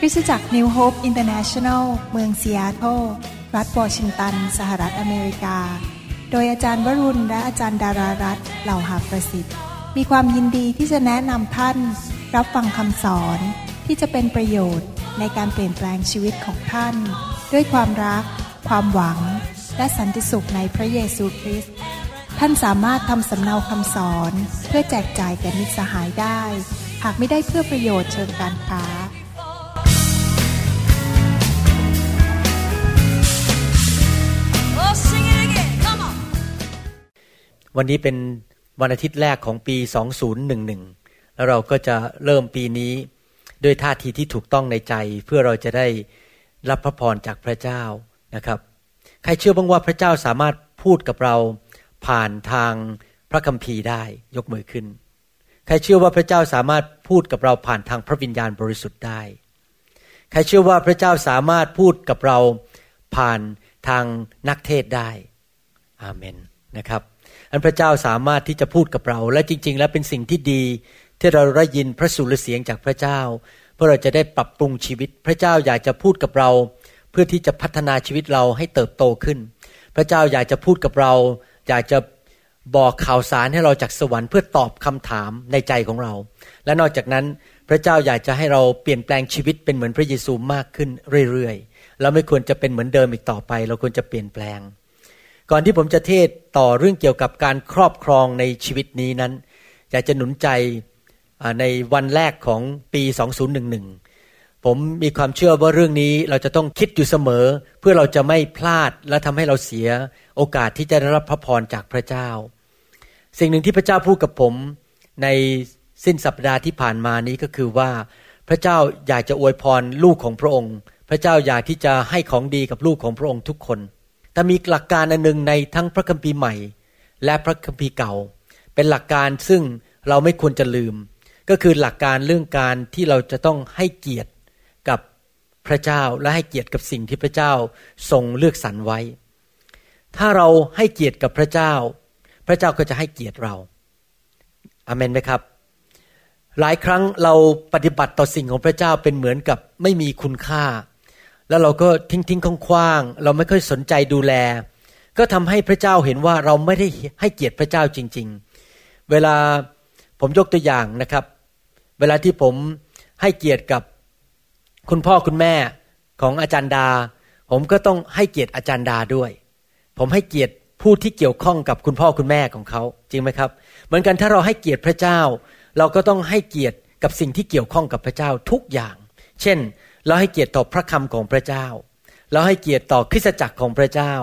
คริสตจักร New Hope International เมืองซีแอตเทิลรัฐวอชิงตัน สหรัฐอเมริกา โดยอาจารย์วรุณ และอาจารย์ดารารัตน์เหล่าหาประสิทธิ์ มีความยินดีที่จะแนะนำท่าน รับฟังคำสอนที่จะเป็นประโยชน์ในการเปลี่ยนแปลงชีวิตของท่าน ด้วยความรัก ความหวัง และสันติสุขในพระเยซูคริสต์ท่านสามารถทำสำเนาคำสอน เพื่อแจกจ่ายแก่มิตรสหายได้ หากไม่ได้เพื่อประโยชน์เชิงการค้า วันนี้เป็นวันอาทิตย์แรกของปี 2011 แล้วเราก็จะเริ่มปีนี้ด้วยท่าทีที่ถูกต้องในใจ เพื่อเราจะได้รับพระพรจากพระเจ้านะครับ ใครเชื่อบ้างว่าพระเจ้าสามารถพูดกับเราผ่านทางพระคัมภีร์ได้ยกมือขึ้น ใครเชื่อว่าพระเจ้าสามารถพูดกับเราผ่านทางพระวิญญาณบริสุทธิ์ได้ ใครเชื่อว่าพระเจ้าสามารถพูดกับเราผ่านทางนักเทศได้ อาเมนนะครับ อันพระเจ้าสามารถที่จะพูดกับเรา และจริง ๆ แล้วเป็นสิ่งที่ดี ที่เราได้ยินพระสุรเสียงจากพระเจ้า เพื่อเราจะได้ปรับปรุงชีวิต พระเจ้าอยากจะพูดกับเรา เพื่อที่จะพัฒนาชีวิตเราให้เติบโตขึ้น พระเจ้าอยากจะพูดกับเรา อยากจะบอกข่าวสารให้เราจากสวรรค์เพื่อตอบคำถามในใจของเรา และนอกจากนั้นพระเจ้าอยากจะให้เราเปลี่ยนแปลงชีวิตเป็นเหมือนพระเยซูมากขึ้นเรื่อยๆ เราไม่ควรจะเป็นเหมือนเดิมอีกต่อไป เราควรจะเปลี่ยนแปลง ก่อนที่ผมจะเทศต่อเรื่องเกี่ยวกับการครอบครองในชีวิตนี้นั้น อยากจะหนุนใจในวันแรกของปี 2011 ผมมีความเชื่อว่าเรื่องนี้เราจะต้องคิดอยู่เสมอ เพื่อเราจะไม่พลาดและทำให้เราเสียโอกาสที่จะได้รับพระพรจากพระเจ้า สิ่งหนึ่งที่พระเจ้าพูดกับผมในสิ้นสัปดาห์ที่ผ่านมานี้ก็คือว่า พระเจ้าอยากจะอวยพรลูกของพระองค์ พระเจ้าอยากที่จะให้ของดีกับลูกของพระองค์ทุกคน แต่มีหลักการอันหนึ่งในทั้งพระคัมภีร์ใหม่ และพระคัมภีร์เก่า เป็นหลักการซึ่งเราไม่ควรจะลืม ก็คือหลักการเรื่องการที่เราจะต้องให้เกียรติกับพระเจ้าและให้เกียรติกับสิ่งที่พระเจ้าทรงเลือกสรรไว้ ถ้าเราให้เกียรติกับพระเจ้า พระเจ้าก็จะให้เกียรติเราอาเมนไหมครับ หลายครั้งเราปฏิบัติต่อสิ่งของพระเจ้าเป็นเหมือนกับไม่มีคุณค่า แล้วเราก็ทิ้งทิ้งคว้างๆเราไม่ค่อยสนใจดูแล ก็ทำให้พระเจ้าเห็นว่าเราไม่ได้ให้เกียรติพระเจ้าจริง ๆ เวลาผมยกตัวอย่างนะครับ เวลาที่ผมให้เกียรติกับคุณพ่อคุณแม่ของอาจารย์ดา ผมก็ต้องให้เกียรติอาจารย์ดาด้วย ผมให้เกียรติผู้ที่เกี่ยวข้องกับคุณพ่อคุณแม่ของเขาจริงไหมครับ เหมือนกันถ้าเราให้เกียรติพระเจ้า เราก็ต้องให้เกียรติกับสิ่งที่เกี่ยวข้องกับพระเจ้าทุกอย่าง เช่น เราให้เกียรติต่อพระคำของพระเจ้า เราให้เกียรติต่อคริสตจักรของพระเจ้า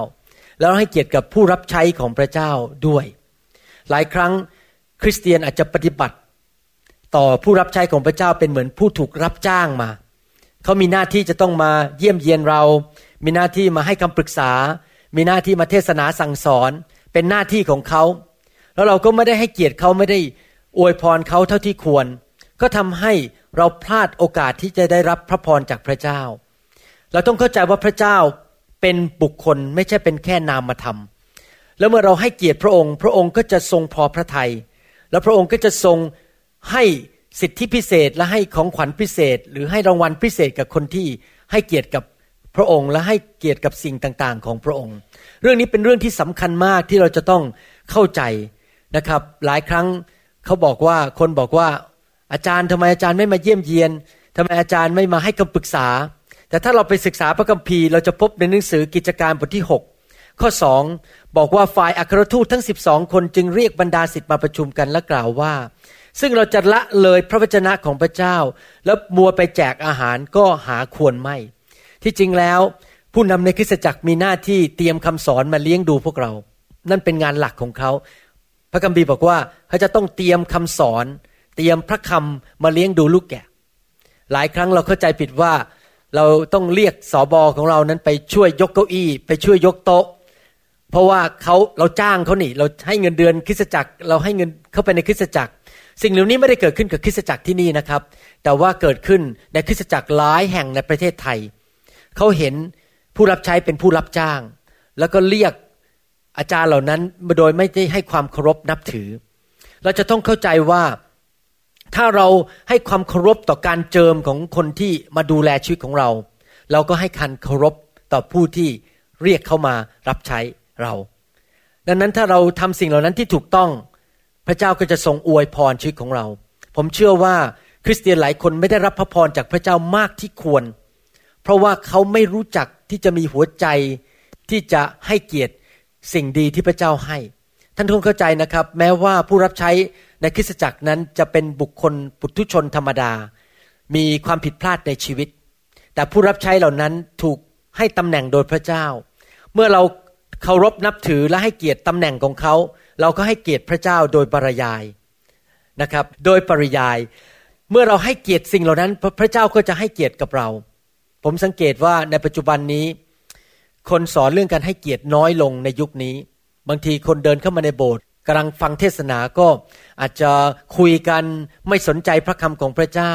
แล้วให้เกียรติกับผู้รับใช้ของพระเจ้าด้วย หลายครั้งคริสเตียนอาจจะปฏิบัติ ต่อผู้รับใช้ของพระเจ้าเป็นเหมือนผู้ถูกรับจ้างมา เขามีหน้าที่จะต้องมาเยี่ยมเยียนเรา มีหน้าที่มาให้คำปรึกษา มีหน้าที่มาเทศนาสั่งสอน เป็นหน้าที่ของเขา แล้วเราก็ไม่ได้ให้เกียรติเขาไม่ได้อวยพรเขาเท่าที่ควร ก็ทำให้เราพลาดโอกาสที่จะได้รับพระพรจากพระเจ้า เราต้องเข้าใจว่าพระเจ้าเป็นบุคคลไม่ใช่เป็นแค่นามธรรมแล้วเมื่อเราให้เกียรติพระองค์ พระองค์ก็จะทรงพอพระทยัย แล้วพระองค์ก็จะทรงให้สิทธิพิเศษและให้ของขวัญพิเศษ หรือให้รางวัลพิเศษกับคนที่ให้เกียรติกับพระองค์และให้เกียรติกับสิ่งต่างๆ ของพระองค์ เรื่องนี้เป็นเรื่องที่สำคัญมากที่เราจะต้องเข้าใจนะครับ หลายครั้งเขาบอกว่าคนบอกว่า อาจารย์ทำไมอาจารย์ไม่มาเยี่ยมเยียนทำไมอาจารย์ไม่มาให้คำปรึกษา แต่ถ้าเราไปศึกษาพระคัมภีร์เราจะพบในหนังสือกิจการบทที่ 6 ข้อสองบอกว่าฝ่ายอัครทูตทั้ง 12 คนจึงเรียกบรรดาสิทธิ์มาประชุมกันและกล่าวว่า ซึ่งเราจะละเลยพระวจนะของพระเจ้า แล้วมัวไปแจกอาหารก็หาควรไม่ ที่จริงแล้วผู้นำในคริสตจักรมีหน้าที่เตรียมคำสอนมาเลี้ยงดูพวกเรา นั่นเป็นงานหลักของเขา พระคัมภีร์บอกว่าเขาจะต้องเตรียมคำสอน เตรียมพระคำมาเลี้ยงดูลูกแกะ หลายครั้งเราเข้าใจผิดว่าเราต้องเรียกสอบอของเรานั้นไปช่วยยกเก้าอี้ ไปช่วยยกโต๊ะ เพราะว่าเขาเราจ้างเขานี่ เราให้เงินเดือนคริสจักร เราให้เงินเข้าไปในคริสจักร สิ่งเหล่านี้ไม่ได้เกิดขึ้นกับคริสจักรที่นี่นะครับ แต่ว่าเกิดขึ้นในคริสจักรหลายแห่งในประเทศไทยเขาเห็นผู้รับใช้เป็นผู้รับจ้าง แล้วก็เรียกอาจารย์เหล่านั้นโดยไม่ได้ให้ความเคารพนับถือ เราจะต้องเข้าใจว่า ถ้าเราให้ความเคารพต่อการเจิมของคนที่มาดูแลชีวิตของเรา เราก็ให้คันเคารพต่อผู้ที่เรียกเข้ามารับใช้เรา ดังนั้นถ้าเราทำสิ่งเหล่านั้นที่ถูกต้อง พระเจ้าก็จะทรงอวยพรชีวิตของเรา ผมเชื่อว่าคริสเตียนหลายคนไม่ได้รับพระพรจากพระเจ้ามากที่ควร เพราะว่าเขาไม่รู้จักที่จะมีหัวใจที่จะให้เกียรติสิ่งดีที่พระเจ้าให้ ท่านทุกเข้าใจนะครับ แม้ว่าผู้รับใช้ในคริสตจักรนั้นจะเป็นบุคคลปุถุชนธรรมดา มีความผิดพลาดในชีวิต แต่ผู้รับใช้เหล่านั้นถูกให้ตำแหน่งโดยพระเจ้า เมื่อเราเคารพนับถือและให้เกียรติตำแหน่งของเขา เราก็ให้เกียรติพระเจ้าโดยปริยายนะครับ โดยปริยาย เมื่อเราให้เกียรติสิ่งเหล่านั้น พระเจ้าก็จะให้เกียรติกับเรา ผมสังเกตว่าในปัจจุบันนี้ คนสอนเรื่องการให้เกียรติน้อยลงในยุคนี้ บางทีคนเดินเข้ามาในโบสถ์กำลังฟังเทศนาก็อาจจะคุยกันไม่สนใจพระคำของพระเจ้า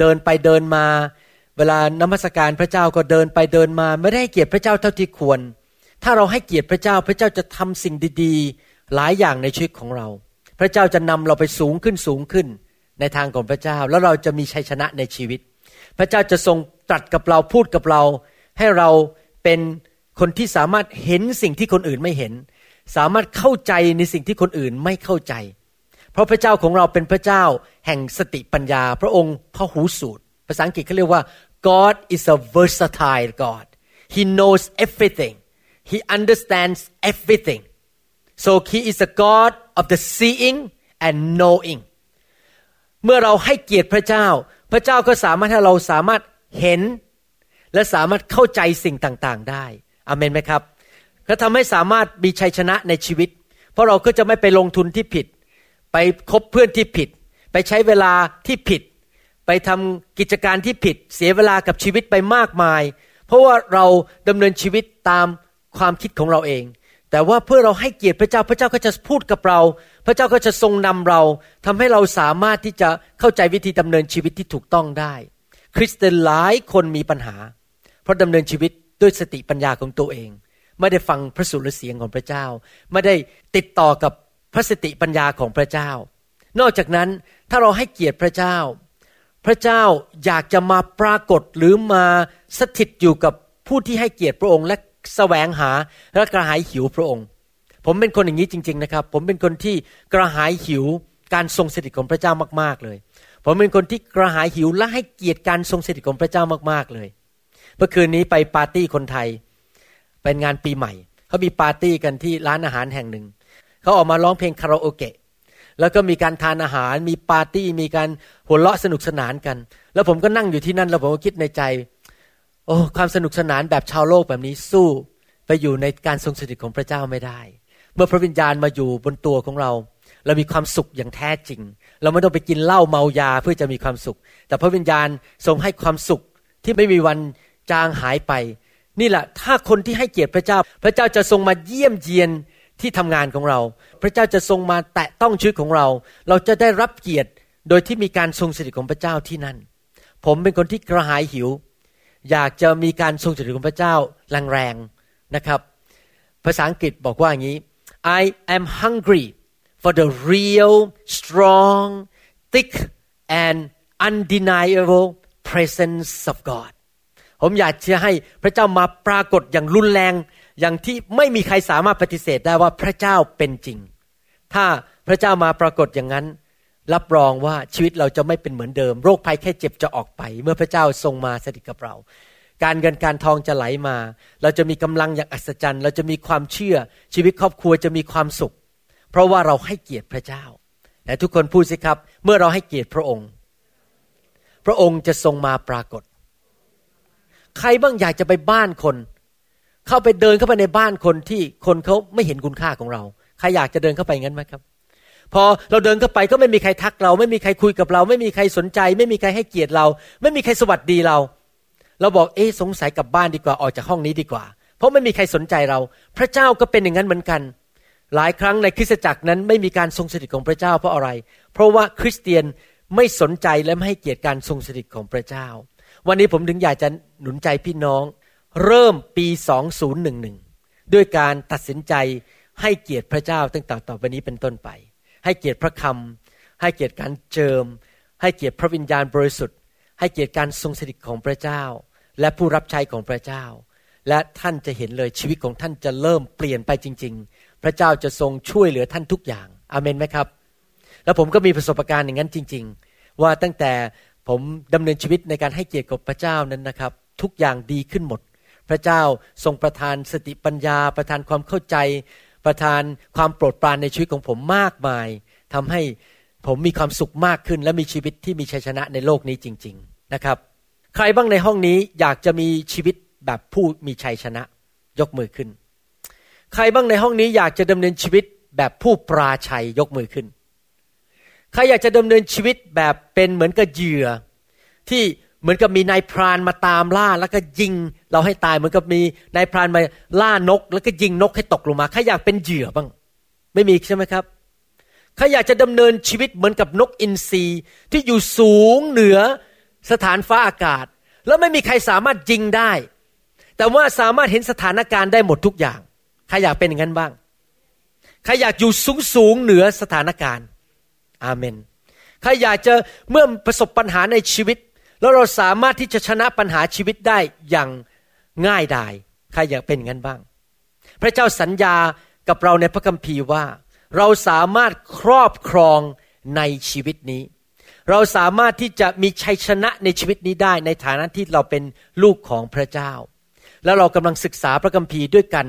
เดินไปเดินมา เวลานมัสการพระเจ้าก็เดินไปเดินมา ไม่ได้ให้เกียรติพระเจ้าเท่าที่ควร ถ้าเราให้เกียรติพระเจ้าพระเจ้าจะทำสิ่งดีๆ หลายอย่างในชีวิตของเรา พระเจ้าจะนำเราไปสูงขึ้นสูงขึ้นในทางของพระเจ้า แล้วเราจะมีชัยชนะในชีวิต พระเจ้าจะทรงตรัสกับเราพูดกับเรา ให้เราเป็นคนที่สามารถเห็นสิ่งที่คนอื่นไม่เห็น สามารถเข้าใจในสิ่งที่คนอื่นไม่เข้าใจ เพราะพระเจ้าของเราเป็นพระเจ้าแห่งสติปัญญา พระองค์พระหูสูตร ภาษาอังกฤษเขาเรียกว่า God is a versatile God He knows everything He understands everything so He is a God of the seeing and knowing เมื่อเราให้เกียรติพระเจ้า พระเจ้าก็สามารถให้เราสามารถเห็น และสามารถเข้าใจสิ่งต่างๆได้อเมนไหมครับ ก็ทำให้สามารถมีชัยชนะในชีวิต เพราะเราก็จะไม่ไปลงทุนที่ผิด ไปคบเพื่อนที่ผิด ไปใช้เวลาที่ผิด ไปทำกิจการที่ผิด เสียเวลากับชีวิตไปมากมาย เพราะว่าเราดำเนินชีวิตตามความคิดของเราเอง แต่ว่าเพื่อเราให้เกียรติพระเจ้าพระเจ้าก็จะพูดกับเรา พระเจ้าก็จะทรงนำเราทำให้เราสามารถที่จะเข้าใจวิธีดำเนินชีวิตที่ถูกต้องได้ คริสเตียนหลายคนมีปัญหา เพราะดำเนินชีวิตด้วยสติปัญญาของตัวเอง ไม่ได้ฟังพระสุรเสียงของพระเจ้า ไม่ได้ติดต่อกับพระสติปัญญาของพระเจ้า นอกจากนั้นถ้าเราให้เกียรติพระเจ้า พระเจ้าอยากจะมาปรากฏหรือมาสถิตอยู่กับผู้ที่ให้เกียรติพระองค์ และแสวงหาและกระหายหิวพระองค์ ผมเป็นคนอย่างนี้จริง ๆนะครับ ผมเป็นคนที่กระหายหิวการทรงสถิตของพระเจ้ามากๆเลย ผมเป็นคนที่กระหายหิวและให้เกียรติการทรงสถิตของพระเจ้ามากๆเลย เมื่อคืนนี้ไปปาร์ตี้คนไทย เป็นงานปีใหม่ เขามีปาร์ตี้กันที่ร้านอาหารแห่งหนึ่ง เขาออกมาร้องเพลงคาราโอเกะแล้วก็มีการทานอาหาร มีปาร์ตี้ มีการหัวเราะสนุกสนานกัน แล้วผมก็นั่งอยู่ที่นั่น แล้วผมก็คิดในใจ โอ้ความสนุกสนานแบบชาวโลกแบบนี้สู้ไปอยู่ในการทรงสถิตของพระเจ้าไม่ได้ เมื่อพระวิญญาณมาอยู่บนตัวของเรา เรามีความสุขอย่างแท้จริง เราไม่ต้องไปกินเหล้าเมายาเพื่อจะมีความสุข แต่พระวิญญาณทรงให้ความสุขที่ไม่มีวันจางหายไป นี่แหละ ถ้าคนที่ให้เกียรติพระเจ้า พระเจ้าจะทรงมาเยี่ยมเยียนที่ทำงานของเรา พระเจ้าจะทรงมาแตะต้องชีวิตของเรา เราจะได้รับเกียรติโดยที่มีการทรงสถิตของพระเจ้าที่นั่น ผมเป็นคนที่กระหายหิว อยากจะมีการทรงสถิตของพระเจ้าแรงๆนะครับ ภาษาอังกฤษบอกว่าอย่างนี้ I am hungry for the real strong thick and undeniable presence of God ผมอยากจะให้พระเจ้ามาปรากฏอย่างรุนแรง อย่างที่ไม่มีใครสามารถปฏิเสธได้ว่าพระเจ้าเป็นจริง ถ้าพระเจ้ามาปรากฏอย่างนั้น รับรองว่าชีวิตเราจะไม่เป็นเหมือนเดิม โรคภัยแค่เจ็บจะออกไป เมื่อพระเจ้าทรงมาสถิตกับเรา การเงินการทองจะไหลมา เราจะมีกำลังอย่างอัศจรรย์ เราจะมีความเชื่อ ชีวิตครอบครัวจะมีความสุข เพราะว่าเราให้เกียรติพระเจ้าแต่ทุกคนพูดสิครับ เมื่อเราให้เกียรติพระองค์ พระองค์จะทรงมาปรากฏ ใครบ้างอยากจะไปบ้านคน เข้าไปเดินเข้าไปในบ้านคนที่คนเขาไม่เห็นคุณค่าของเรา ใครอยากจะเดินเข้าไปงั้นไหมครับ พอเราเดินเข้าไปก็ไม่มีใครทักเรา ไม่มีใครคุยกับเรา ไม่มีใครสนใจ ไม่มีใครให้เกียรติเรา ไม่มีใครสวัสดีเรา เราบอกเอ๊สงสัยกลับบ้านดีกว่าออกจากห้องนี้ดีกว่า เพราะไม่มีใครสนใจเรา พระเจ้าก็เป็นอย่างนั้นเหมือนกัน หลายครั้งในคริสตจักรนั้นไม่มีการทรงสถิตของพระเจ้าเพราะอะไร เพราะว่าคริสเตียนไม่สนใจและไม่ให้เกียรติการทรงสถิตของพระเจ้า วันนี้ผมถึงอยากจะหนุนใจพี่น้อง เริ่มปี 2011 ด้วยการตัดสินใจให้เกียรติพระเจ้าตั้งแต่ต่อไปนี้เป็นต้นไป ให้เกียรติพระคำให้เกียรติการเจิม ให้เกียรติพระวิญญาณบริสุทธิ์ ให้เกียรติการทรงสถิตของพระเจ้า และผู้รับใช้ของพระเจ้า และท่านจะเห็นเลยชีวิตของท่านจะเริ่มเปลี่ยนไปจริง ๆ พระเจ้าจะทรงช่วยเหลือท่านทุกอย่างอเมนไหมครับ แล้วผมก็มีประสบการณ์อย่างนั้นจริง ๆ ว่าตั้งแต่ ผมดำเนินชีวิตในการให้เกียรติกับพระเจ้านั้นนะครับ ทุกอย่างดีขึ้นหมด พระเจ้าทรงประทานสติปัญญา ประทานความเข้าใจ ประทานความโปรดปรานในชีวิตของผมมากมายทำให้ผมมีความสุขมากขึ้น และมีชีวิตที่มีชัยชนะในโลกนี้จริง ๆนะครับ ใครบ้างในห้องนี้อยากจะมีชีวิตแบบผู้มีชัยชนะ ยกมือขึ้น ใครบ้างในห้องนี้อยากจะดำเนินชีวิตแบบผู้ปราชัยยกมือขึ้น ใครอยากจะดำเนินชีวิตแบบเป็นเหมือนกับเหยื่อ ที่เหมือนกับมีนายพรานมาตามล่าแล้วก็ยิงเราให้ตายเหมือนกับมีนายพรานมาล่านก แล้วก็ยิงนกให้ตกลงมาใครอยากเป็นเหยื่อบ้าง ไม่มีใช่ไหมครับใครอยากจะดำเนินชีวิตเหมือนกับนกอินทรีที่อยู่สูงเหนือสถานฟ้าอากาศ แล้วไม่มีใครสามารถยิงได้ แต่ว่าสามารถเห็นสถานการณ์ได้หมดทุกอย่าง ใครอยากเป็นอย่างนั้นบ้าง ใครอยากอยู่สูงสูงเหนือสถานการณ์ อาเมนใครอยากจะเมื่อประสบปัญหาในชีวิต แล้วเราสามารถที่จะชนะปัญหาชีวิตได้อย่างง่ายดายใครอยากเป็นงั้นบ้าง พระเจ้าสัญญากับเราในพระคัมภีร์ว่า เราสามารถครอบครองในชีวิตนี้ เราสามารถที่จะมีชัยชนะในชีวิตนี้ได้ ในฐานะที่เราเป็นลูกของพระเจ้า แล้วเรากำลังศึกษาพระคัมภีร์ด้วยกัน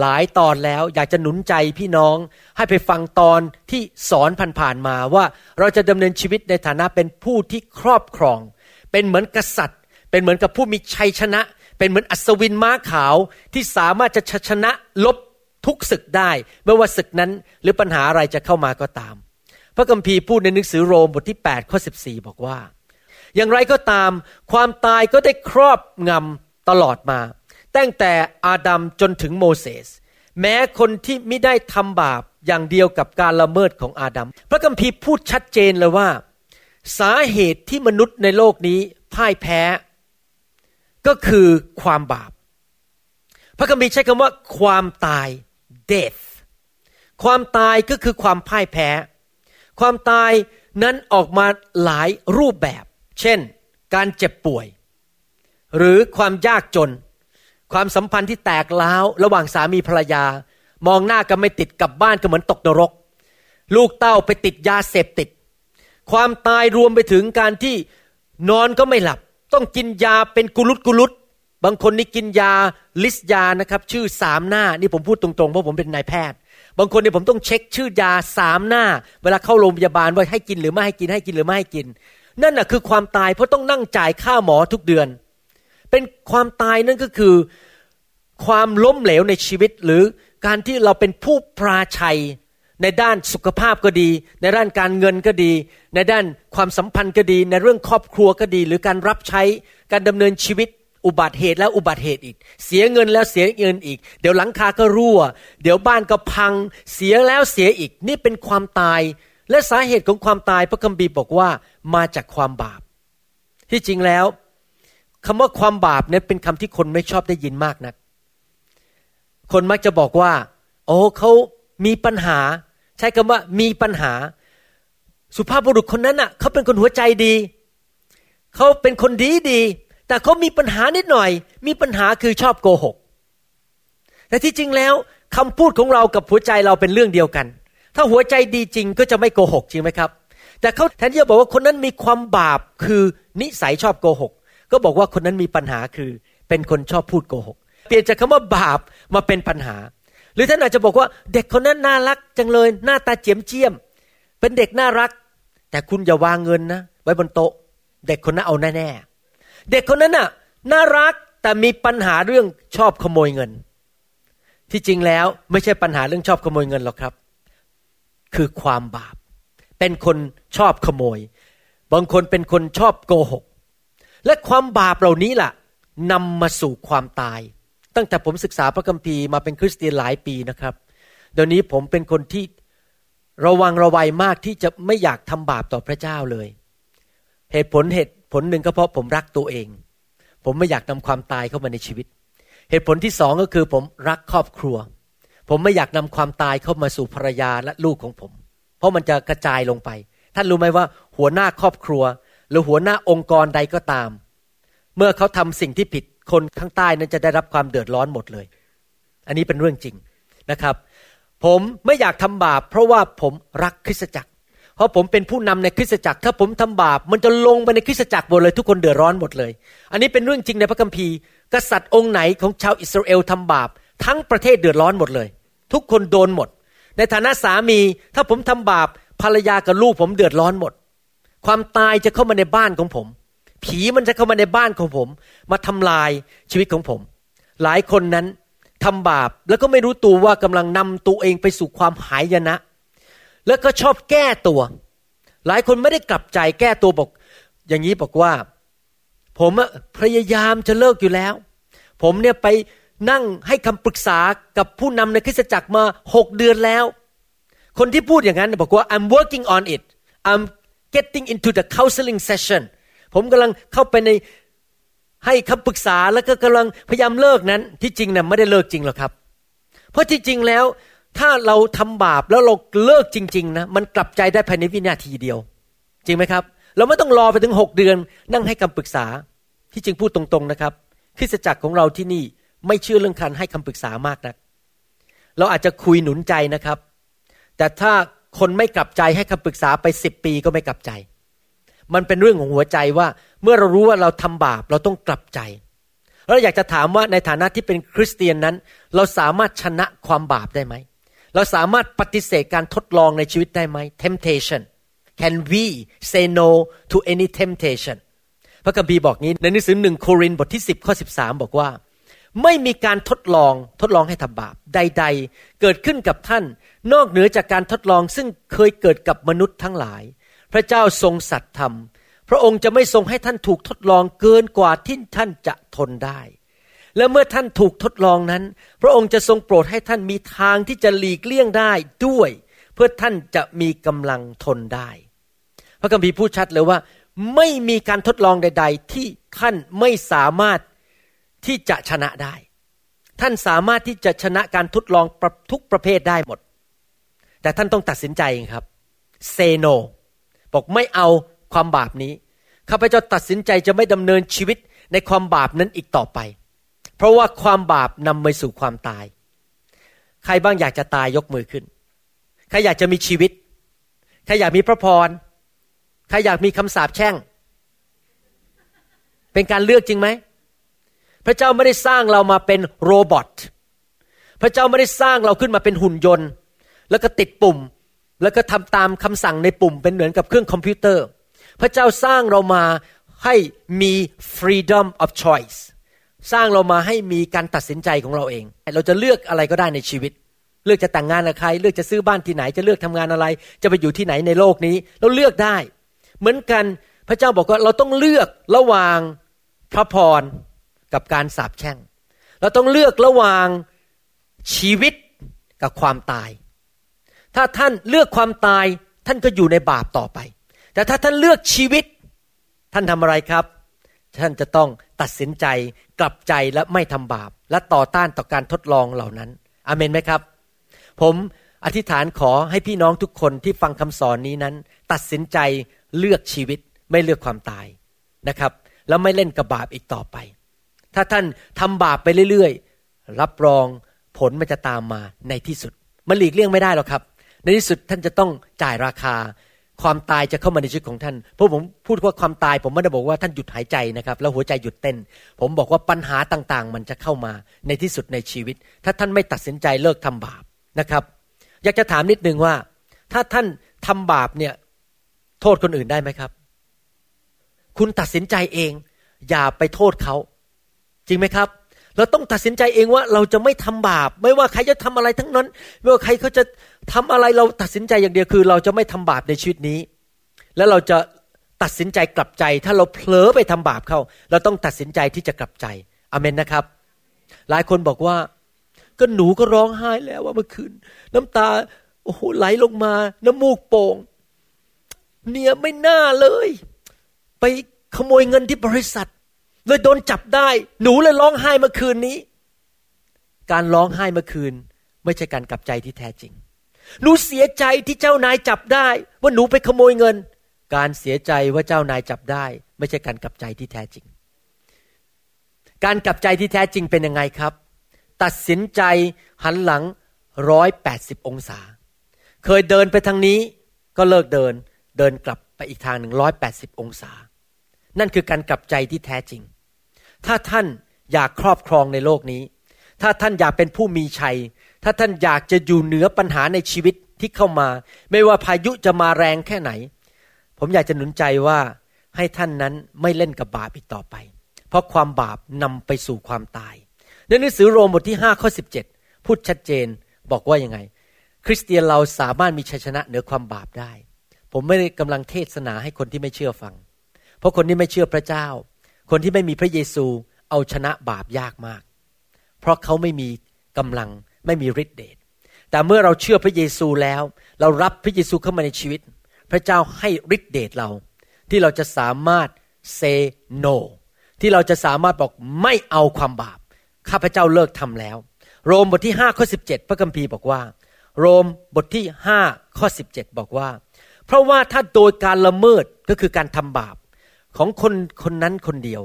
หลายตอนแล้วอยากจะหนุนใจพี่น้องให้ไปฟังตอนที่สอนผ่านๆมาว่าเราจะดำเนินชีวิตในฐานะเป็นผู้ที่ครอบครอง เป็นเหมือนกษัตริย์ เป็นเหมือนกับผู้มีชัยชนะ เป็นเหมือนอัศวินม้าขาวที่สามารถจะชนะลบทุกศึกได้ไม่ว่าศึกนั้นหรือปัญหาอะไรจะเข้ามาก็ตาม พระคัมภีร์พูดในหนังสือโรมบทที่8ข้อ14 บอกว่า อย่างไรก็ตาม ความตายก็ได้ครอบงำตลอดมา ตั้งแต่อาดัมจนถึงโมเสส แม้คนที่ไม่ได้ทำบาปอย่างเดียวกับการละเมิดของอาดัม พระคัมภีร์พูดชัดเจนเลยว่า สาเหตุที่มนุษย์ในโลกนี้พ่ายแพ้ ก็คือความบาป พระคัมภีร์ใช้คำว่า ความตาย death ความตายก็คือความพ่ายแพ้ ความตายนั้นออกมาหลายรูปแบบ เช่น การเจ็บป่วย หรือความยากจน ความสัมพันธ์ที่แตกล้าวระหว่างสามีภรรยา มองหน้ากันไม่ติดกับบ้านก็เหมือนตกนรก ลูกเต้าไปติดยาเสพติด ความตายรวมไปถึงการที่นอนก็ไม่หลับ ต้องกินยาเป็นกุลุตกุลุตบางคนนี่กินยาลิสยานะครับ ชื่อสามหน้านี่ผมพูดตรงๆเพราะผมเป็นนายแพทย์ บางคนเนี่ยผมต้องเช็คชื่อยาสามหน้า เวลาเข้าโรงพยาบาลว่าให้กินหรือไม่ให้กินให้กินหรือไม่ให้กิน นั่นน่ะคือความตายเพราะต้องนั่งจ่ายค่าหมอทุกเดือน เป็นความตายนั่นก็คือ ความล้มเหลวในชีวิต หรือการที่เราเป็นผู้ปราชัย ในด้านสุขภาพก็ดี ในด้านการเงินก็ดี ในด้านความสัมพันธ์ก็ดี ในเรื่องครอบครัวก็ดี หรือการรับใช้การดำเนินชีวิตอุบัติเหตุแล้วอุบัติเหตุอีก เสียเงินแล้วเสียเงินอีก เดี๋ยวหลังคาก็รั่ว เดี๋ยวบ้านก็พัง เสียแล้วเสียอีก นี่เป็นความตาย และสาเหตุของความตายพระคัมภีร์บอกว่ามาจากความบาป ที่จริงแล้ว คำว่าความบาปเนี่ยเป็นคำที่คนไม่ชอบได้ยินมากนัก คนมักจะบอกว่า โอ้เขามีปัญหา ใช้คำว่ามีปัญหา สุภาพบุรุษคนนั้นอะเขาเป็นคนหัวใจดีเขาเป็นคนดีดี แต่เขามีปัญหานิดหน่อย มีปัญหาคือชอบโกหกแต่ที่จริงแล้วคำพูดของเรากับหัวใจเราเป็นเรื่องเดียวกัน ถ้าหัวใจดีจริงก็จะไม่โกหกจริงไหมครับ แต่เขาแทนที่จะบอกว่าคนนั้นมีความบาปคือนิสัยชอบโกหก ก็บอกว่าคนนั้นมีปัญหาคือ เป็นคนชอบพูดโกหก เปลี่ยนจากคาว่าบาปมาเป็นปัญหา หรือท่านอาจจะบอกว่าเด็กคนนั้นน่ารักจังเลย หน้าตาเจียมเจียม เป็นเด็กน่ารัก แต่คุณอย่าวางเงินนะไว้บนโต๊ะ เด็กคนนั้นเอาแน่ๆเด็กคนนั้นน่ะน่ารักแต่มีปัญหาเรื่องชอบขโมยเงิน ที่จริงแล้วไม่ใช่ปัญหาเรื่องชอบขโมยเงินหรอกครับ คือความบาป เป็นคนชอบขโมย บางคนเป็นคนชอบโกหก และความบาปเหล่านี้ล่ะนำมาสู่ความตาย ตั้งแต่ผมศึกษาพระคัมภีร์มาเป็นคริสเตียนหลายปีนะครับ เดี๋ยวนี้ผมเป็นคนที่ระวังระวัยมากที่จะไม่อยากทำบาปต่อพระเจ้าเลย เหตุผลเหตุผลหนึ่งก็เพราะผมรักตัวเอง ผมไม่อยากนำความตายเข้ามาในชีวิต เหตุผลที่สองก็คือผมรักครอบครัว ผมไม่อยากนำความตายเข้ามาสู่ภรรยาและลูกของผม เพราะมันจะกระจายลงไป ท่านรู้ไหมว่าหัวหน้าครอบครัว หรือหัวหน้าองค์กรใดก็ตาม เมื่อเขาทำสิ่งที่ผิดคนข้างใต้นั้นจะได้รับความเดือดร้อนหมดเลย อันนี้เป็นเรื่องจริงนะครับ ผมไม่อยากทำบาป เพราะว่าผมรักคริสตจักร เพราะผมเป็นผู้นำในคริสตจักร ถ้าผมทำบาป มันจะลงไปในคริสตจักรหมดเลย ทุกคนเดือดร้อนหมดเลย อันนี้เป็นเรื่องจริงในพระคัมภีร์ กษัตริย์องค์ไหนของชาวอิสราเอลทำบาป ทั้งประเทศเดือดร้อนหมดเลย ทุกคนโดนหมด ในฐานะสามีถ้าผมทำบาปภรรยากับลูกผมเดือดร้อนหมด ความตายจะเข้ามาในบ้านของผม ผีมันจะเข้ามาในบ้านของผม มาทำลายชีวิตของผม หลายคนนั้นทำบาปแล้วก็ไม่รู้ตัวว่ากำลังนำตัวเองไปสู่ความหายนะ แล้วก็ชอบแก้ตัว หลายคนไม่ได้กลับใจแก้ตัวบอก อย่างนี้บอกว่า ผมพยายามจะเลิกอยู่แล้ว ผมเนี่ยไปนั่งให้คำปรึกษากับผู้นำในคริสตจักรมาหกเดือนแล้ว คนที่พูดอย่างนั้นบอกว่า I'm working on it I'm getting into the counseling session ผมกำลังเข้าไปในให้คำปรึกษาแล้วก็กำลังพยายามเลิกนั้น ที่จริงนะ่ะไม่ได้เลิกจริงหรอกครับ เพราะที่จริงแล้วถ้าเราทำบาปแล้วเราเลิกจริง ๆนะมันกลับใจได้ภายในวินาทีเดียว จริงไหมครับ เราไม่ต้องรอไปถึงหกเดือน นั่งให้คำปรึกษาที่จริงพูดตรงๆนะครับคริสตจักรของเราที่นี่ไม่เชื่อเรื่องการให้คำปรึกษามากนะัก เราอาจจะคุยหนุนใจนะครับ แต่ถ้า คนไม่กลับใจให้คำปรึกษาไปสิบปีก็ไม่กลับใจ มันเป็นเรื่องของหัวใจว่า เมื่อเรารู้ว่าเราทำบาปเราต้องกลับใจเราอยากจะถามว่าในฐานะที่เป็นคริสเตียนนั้น เราสามารถชนะความบาปได้ไหม เราสามารถปฏิเสธการทดลองในชีวิตได้ไหม temptation can we say no to any temptation พระคัมภีร์บอกงี้ในหนังสือหนึ่งโครินบทที่ 10 ข้อ 13 บอกว่า ไม่มีการทดลองทดลองให้ทำบาปใด ๆ เกิดขึ้นกับท่าน นอกเหนือจากการทดลองซึ่งเคยเกิดกับมนุษย์ทั้งหลาย พระเจ้าทรงสัตย์ธรรม พระองค์จะไม่ทรงให้ท่านถูกทดลองเกินกว่าที่ท่านจะทนได้ และเมื่อท่านถูกทดลองนั้น พระองค์จะทรงโปรดให้ท่านมีทางที่จะหลีกเลี่ยงได้ด้วย เพื่อท่านจะมีกำลังทนได้ พระคัมภีร์พูดชัดเลยว่า ไม่มีการทดลองใด ๆ ที่ท่านไม่สามารถ ที่จะชนะได้ ท่านสามารถที่จะชนะการทดลองทุกประเภทได้หมด แต่ท่านต้องตัดสินใจครับเซโนบอกไม่เอาความบาปนี้ข้าพเจ้าตัดสินใจจะไม่ดำเนินชีวิตในความบาปนั้นอีกต่อไป เพราะว่าความบาปนำไปสู่ความตาย ใครบ้างอยากจะตายยกมือขึ้น ใครอยากจะมีชีวิต ใครอยากมีพระพร ใครอยากมีคำสาปแช่ง เป็นการเลือกจริงไหม พระเจ้าไม่ได้สร้างเรามาเป็นโรบอทพระเจ้าไม่ได้สร้างเราขึ้นมาเป็นหุ่นยนต์ แล้วก็ติดปุ่ม แล้วก็ทำตามคำสั่งในปุ่มเป็นเหมือนกับเครื่องคอมพิวเตอร์ พระเจ้าสร้างเรามาให้มี freedom of choice สร้างเรามาให้มีการตัดสินใจของเราเอง เราจะเลือกอะไรก็ได้ในชีวิต เลือกจะแต่งงานกับใคร เลือกจะซื้อบ้านที่ไหน จะเลือกทำงานอะไร จะไปอยู่ที่ไหนในโลกนี้ เราเลือกได้ เหมือนกันพระเจ้าบอกว่าเราต้องเลือกระหว่างพระพร กับการสาปแช่ง เราต้องเลือกระหว่างชีวิตกับความตาย ถ้าท่านเลือกความตายท่านก็อยู่ในบาปต่อไป แต่ถ้าท่านเลือกชีวิต ท่านทำอะไรครับ ท่านจะต้องตัดสินใจกลับใจและไม่ทำบาป และต่อต้านต่อการทดลองเหล่านั้นอเมนไหมครับ ผมอธิษฐานขอให้พี่น้องทุกคนที่ฟังคำสอนนี้นั้น ตัดสินใจเลือกชีวิตไม่เลือกความตายนะครับ แล้วไม่เล่นกับบาปอีกต่อไป ถ้าท่านทำบาปไปเรื่อยๆ รับรองผลมันจะตามมาในที่สุด มันหลีกเลี่ยงไม่ได้หรอกครับ ในที่สุดท่านจะต้องจ่ายราคา ความตายจะเข้ามาในชีวิตของท่าน เพราะผมพูดว่าความตายผมไม่ได้บอกว่าท่านหยุดหายใจนะครับ แล้วหัวใจหยุดเต้น ผมบอกว่าปัญหาต่างๆ มันจะเข้ามาในที่สุดในชีวิต ถ้าท่านไม่ตัดสินใจเลิกทำบาปนะครับ อยากจะถามนิดนึงว่า ถ้าท่านทำบาปเนี่ยโทษคนอื่นได้ไหมครับ คุณตัดสินใจเอง อย่าไปโทษเขา จริงไหมครับ เราต้องตัดสินใจเองว่าเราจะไม่ทำบาป ไม่ว่าใครจะทำอะไรทั้งนั้น ไม่ว่าใครเขาจะทำอะไรเราตัดสินใจอย่างเดียวคือ เราจะไม่ทำบาปในชีวิตนี้ แล้วเราจะตัดสินใจกลับใจ ถ้าเราเผลอไปทำบาปเข้า เราต้องตัดสินใจที่จะกลับใจอเมนนะครับ หลายคนบอกว่าก็หนูก็ร้องไห้แล้วว่าเมื่อคืน น้ำตาโอ้โหไหลลงมา น้ำมูกโป่งเนี่ยไม่น่าเลย ไปขโมยเงินที่บริษัท เลยโดนจับได้ หนูเลยร้องไห้เมื่อคืนนี้ การร้องไห้เมื่อคืน ไม่ใช่การกลับใจที่แท้จริง หนูเสียใจที่เจ้านายจับได้ ว่าหนูไปขโมยเงิน การเสียใจว่าเจ้านายจับได้ ไม่ใช่การกลับใจที่แท้จริง การกลับใจที่แท้จริงเป็นยังไงครับ ตัดสินใจหันหลังร้อยแปดสิบองศา เคยเดินไปทางนี้ ก็เลิกเดิน เดินกลับไปอีกทางหนึ่งร้อยแปดสิบองศา นั่นคือการกลับใจที่แท้จริง ถ้าท่านอยากครอบครองในโลกนี้ ถ้าท่านอยากเป็นผู้มีชัย ถ้าท่านอยากจะอยู่เหนือปัญหาในชีวิตที่เข้ามา ไม่ว่าพายุจะมาแรงแค่ไหน ผมอยากจะหนุนใจว่าให้ท่านนั้นไม่เล่นกับบาปอีกต่อไป เพราะความบาปนำไปสู่ความตาย ในหนังสือโรมบทที่5ข้อ17 พูดชัดเจนบอกว่ายังไง คริสเตียนเราสามารถมีชัยชนะเหนือความบาปได้ ผมไม่ได้กำลังเทศนาให้คนที่ไม่เชื่อฟัง เพราะคนที่ไม่เชื่อพระเจ้า คนที่ไม่มีพระเยซูเอาชนะบาปยากมาก เพราะเขาไม่มีกำลังไม่มีฤทธิ์เดชแต่เมื่อเราเชื่อพระเยซูแล้ว เรารับพระเยซูเข้ามาในชีวิต พระเจ้าให้ฤทธิ์เดชเรา ที่เราจะสามารถ say no ที่เราจะสามารถบอกไม่เอาความบาป ข้าพเจ้าเลิกทำแล้ว โรมบทที่5ข้อ17 พระคัมภีร์บอกว่า โรมบทที่5ข้อ17 บอกว่า เพราะว่าถ้าโดยการละเมิดก็คือการทำบาป ของคนคนนั้นคนเดียว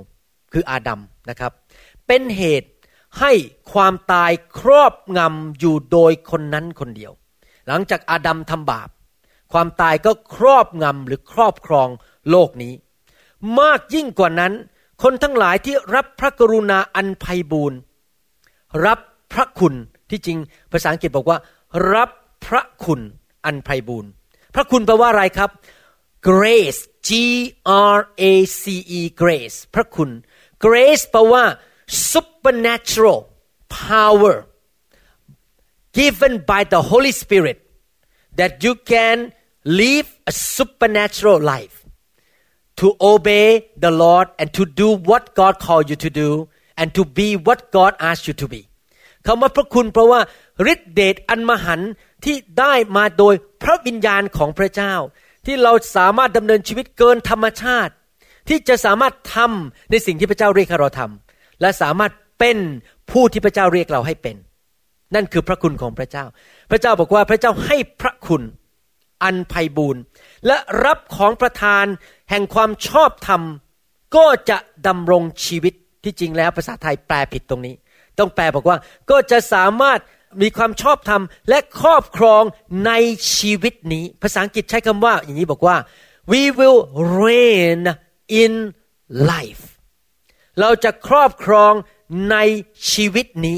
คืออาดัมนะครับ เป็นเหตุให้ความตายครอบงำอยู่โดยคนนั้นคนเดียว หลังจากอาดัมทำบาป ความตายก็ครอบงำหรือครอบครองโลกนี้ มากยิ่งกว่านั้น คนทั้งหลายที่รับพระกรุณาอันไพบูรณ์รับพระคุณที่จริงภาษาอังกฤษบอกว่า รับพระคุณอันไพบูรณ์พระคุณแปลว่าอะไรครับ grace G R A C E grace พระคุณ grace แปลว่า supernatural power given by the Holy Spirit that you can live a supernatural life to obey the Lord and to do what God called you to do and to be what God asked you to be คำว่าพระคุณเพราะว่าฤทธิเดชอันมหันที่ได้มาโดยพระวิญญาณของพระเจ้า ที่เราสามารถดำเนินชีวิตเกินธรรมชาติ ที่จะสามารถทำในสิ่งที่พระเจ้าเรียกให้เราทำและสามารถเป็นผู้ที่พระเจ้าเรียกเราให้เป็น นั่นคือพระคุณของพระเจ้า พระเจ้าบอกว่าพระเจ้าให้พระคุณอันไพบูรณ์และรับของประทานแห่งความชอบธรรม ก็จะดำรงชีวิตที่จริงแล้วภาษาไทยแปลผิดตรงนี้ ต้องแปลบอกว่าก็จะสามารถ มีความชอบธรรมและครอบครองในชีวิตนี้ ภาษาอังกฤษใช้คำว่า อย่างนี้บอกว่า we will reign in life เราจะครอบครองในชีวิตนี้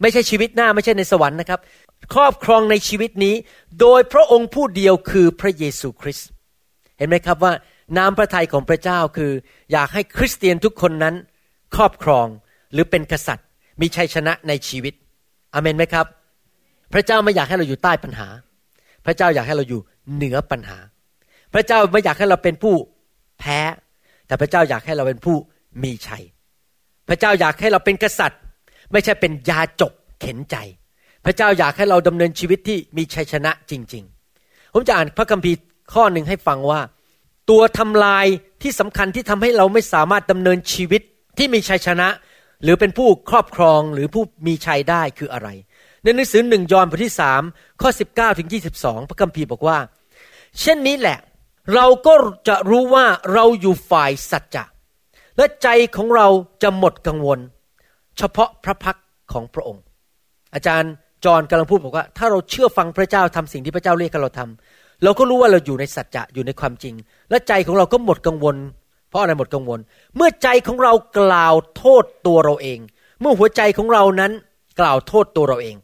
ไม่ใช่ชีวิตหน้าไม่ใช่ในสวรรค์นะครับ ครอบครองในชีวิตนี้ โดยพระองค์ผู้เดียวคือพระเยซูคริสต์เห็นไหมครับว่าน้ำพระทัยของพระเจ้าคือ อยากให้คริสเตียนทุกคนนั้น ครอบครองหรือเป็นกษัตริย์ มีชัยชนะในชีวิต อเมนไหมครับ พระเจ้าไม่อยากให้เราอยู่ใต้ปัญหา พระเจ้าอยากให้เราอยู่เหนือปัญหา พระเจ้าไม่อยากให้เราเป็นผู้แพ้ แต่พระเจ้าอยากให้เราเป็นผู้มีชัย พระเจ้าอยากให้เราเป็นกษัตริย์ ไม่ใช่เป็นยาจกเข็นใจ พระเจ้าอยากให้เราดำเนินชีวิตที่มีชัยชนะจริง ๆ ผมจะอ่านพระคัมภีร์ข้อหนึ่งให้ฟังว่า ตัวทำลายที่สำคัญที่ทำให้เราไม่สามารถดำเนินชีวิตที่มีชัยชนะ หรือเป็นผู้ครอบครองหรือผู้มีชัยได้คืออะไร ในหนังสือหนึ่งยอห์นบทที่สามข้อสิบเก้าถึงยี่สิบสองพระคัมภีร์บอกว่า เช่นนี้แหละ เราก็จะรู้ว่าเราอยู่ฝ่ายสัจจะและใจของเราจะหมดกังวล เฉพาะพระพักของพระองค์ อาจารย์จอห์นกำลังพูดบอกว่า ถ้าเราเชื่อฟังพระเจ้าทำสิ่งที่พระเจ้าเรียกเราทำเราก็รู้ว่าเราอยู่ในสัจจะอยู่ในความจริง และใจของเราก็หมดกังวล เพราะอะไรหมดกังวล เมื่อใจของเรากล่าวโทษตัวเราเอง เมื่อหัวใจของเรานั้นกล่าวโทษตัวเราเอง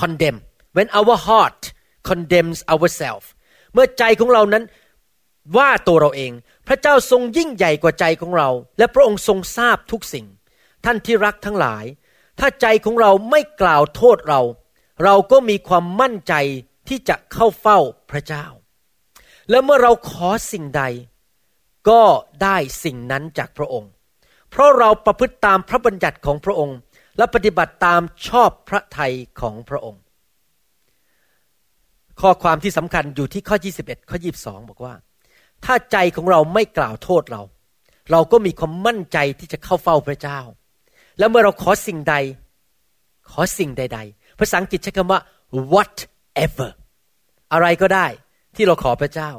condemn when our heart condemns ourselves เมื่อใจของเรานั้นว่าตัวเราเอง พระเจ้าทรงยิ่งใหญ่กว่าใจของเรา และพระองค์ทรงทราบทุกสิ่ง ท่านที่รักทั้งหลาย ถ้าใจของเราไม่กล่าวโทษเรา เราก็มีความมั่นใจที่จะเข้าเฝ้าพระเจ้า และเมื่อเราขอสิ่งใด ก็ได้สิ่งนั้นจากพระองค์ เพราะเราประพฤติตามพระบัญญัติของพระองค์ และปฏิบัติตามชอบพระทัยของพระองค์ ข้อความที่สำคัญอยู่ที่ข้อ 21 ข้อ 22 บอกว่า ถ้าใจของเราไม่กล่าวโทษเรา เราก็มีความมั่นใจที่จะเข้าเฝ้าพระเจ้า แล้วเมื่อเราขอสิ่งใด ขอสิ่งใด ๆ ภาษาอังกฤษใช้คำว่า whatever อะไรก็ได้ที่เราขอพระเจ้า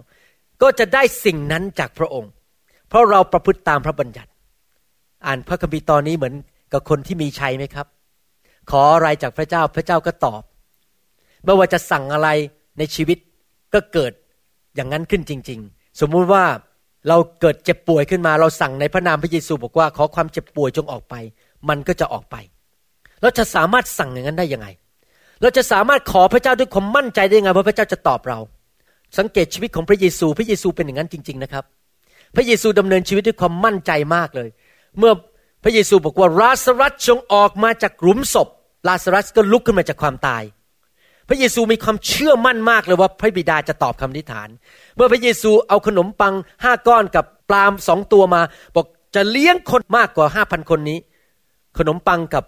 ก็จะได้สิ่งนั้นจากพระองค์ เพราะเราประพฤติตามพระบัญญัติ อ่านพระคัมภีร์ตอนนี้เหมือนกับคนที่มีชัยไหมครับ ขออะไรจากพระเจ้าพระเจ้าก็ตอบไม่ว่าจะสั่งอะไรในชีวิตก็เกิดอย่างนั้นขึ้นจริง ๆ สมมุติว่าเราเกิดเจ็บป่วยขึ้นมา เราสั่งในพระนามพระเยซูบอกว่าขอความเจ็บป่วยจงออกไป มันก็จะออกไป เราจะสามารถสั่งอย่างนั้นได้ยังไง เราจะสามารถขอพระเจ้าด้วยความมั่นใจได้ยังไงว่าพระเจ้าจะตอบเรา สังเกตชีวิตของพระเยซู พระเยซูเป็นอย่างนั้นจริง ๆ นะครับ พระเยซูดำเนินชีวิตด้วยความมั่นใจมากเลย เมื่อพระเยซูบอกว่าลาสรัสจงออกมาจากหลุมศพลาสรัสก็ลุกขึ้นมาจากความตาย พระเยซูมีความเชื่อมั่นมากเลยว่าพระบิดาจะตอบคำอธิษฐาน เมื่อพระเยซูเอาขนมปังห้าก้อนกับปลาสองตัวมา บอกจะเลี้ยงคนมากกว่าห้าพันคนนี้ ขนมปังกับ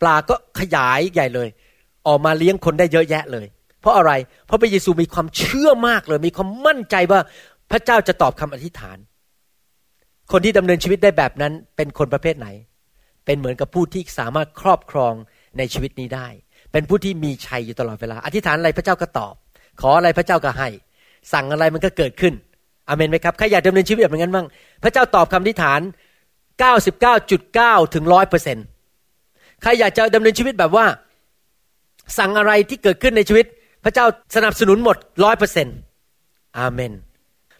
ปลาก็ขยายใหญ่เลย ออกมาเลี้ยงคนได้เยอะแยะเลย เพราะอะไร เพราะพระเยซูมีความเชื่อมากเลย มีความมั่นใจว่าพระเจ้าจะตอบคำอธิษฐาน คนที่ดำเนินชีวิตได้แบบนั้นเป็นคนประเภทไหน เป็นเหมือนกับผู้ที่สามารถครอบครองในชีวิตนี้ได้ เป็นผู้ที่มีชัยอยู่ตลอดเวลา อธิษฐานอะไรพระเจ้าก็ตอบ ขออะไรพระเจ้าก็ให้ สั่งอะไรมันก็เกิดขึ้นอเมนไหมครับใครอยากดำเนินชีวิตแบบนั้นบ้างพระเจ้าตอบคำอธิษฐาน 99.9 ถึงร้อยเปอร์เซ็นต์ใครอยากจะดำเนินชีวิตแบบว่า สั่งอะไรที่เกิดขึ้นในชีวิต พระเจ้าสนับสนุนหมดร้อยเปอร์เซ็นต์อาเมน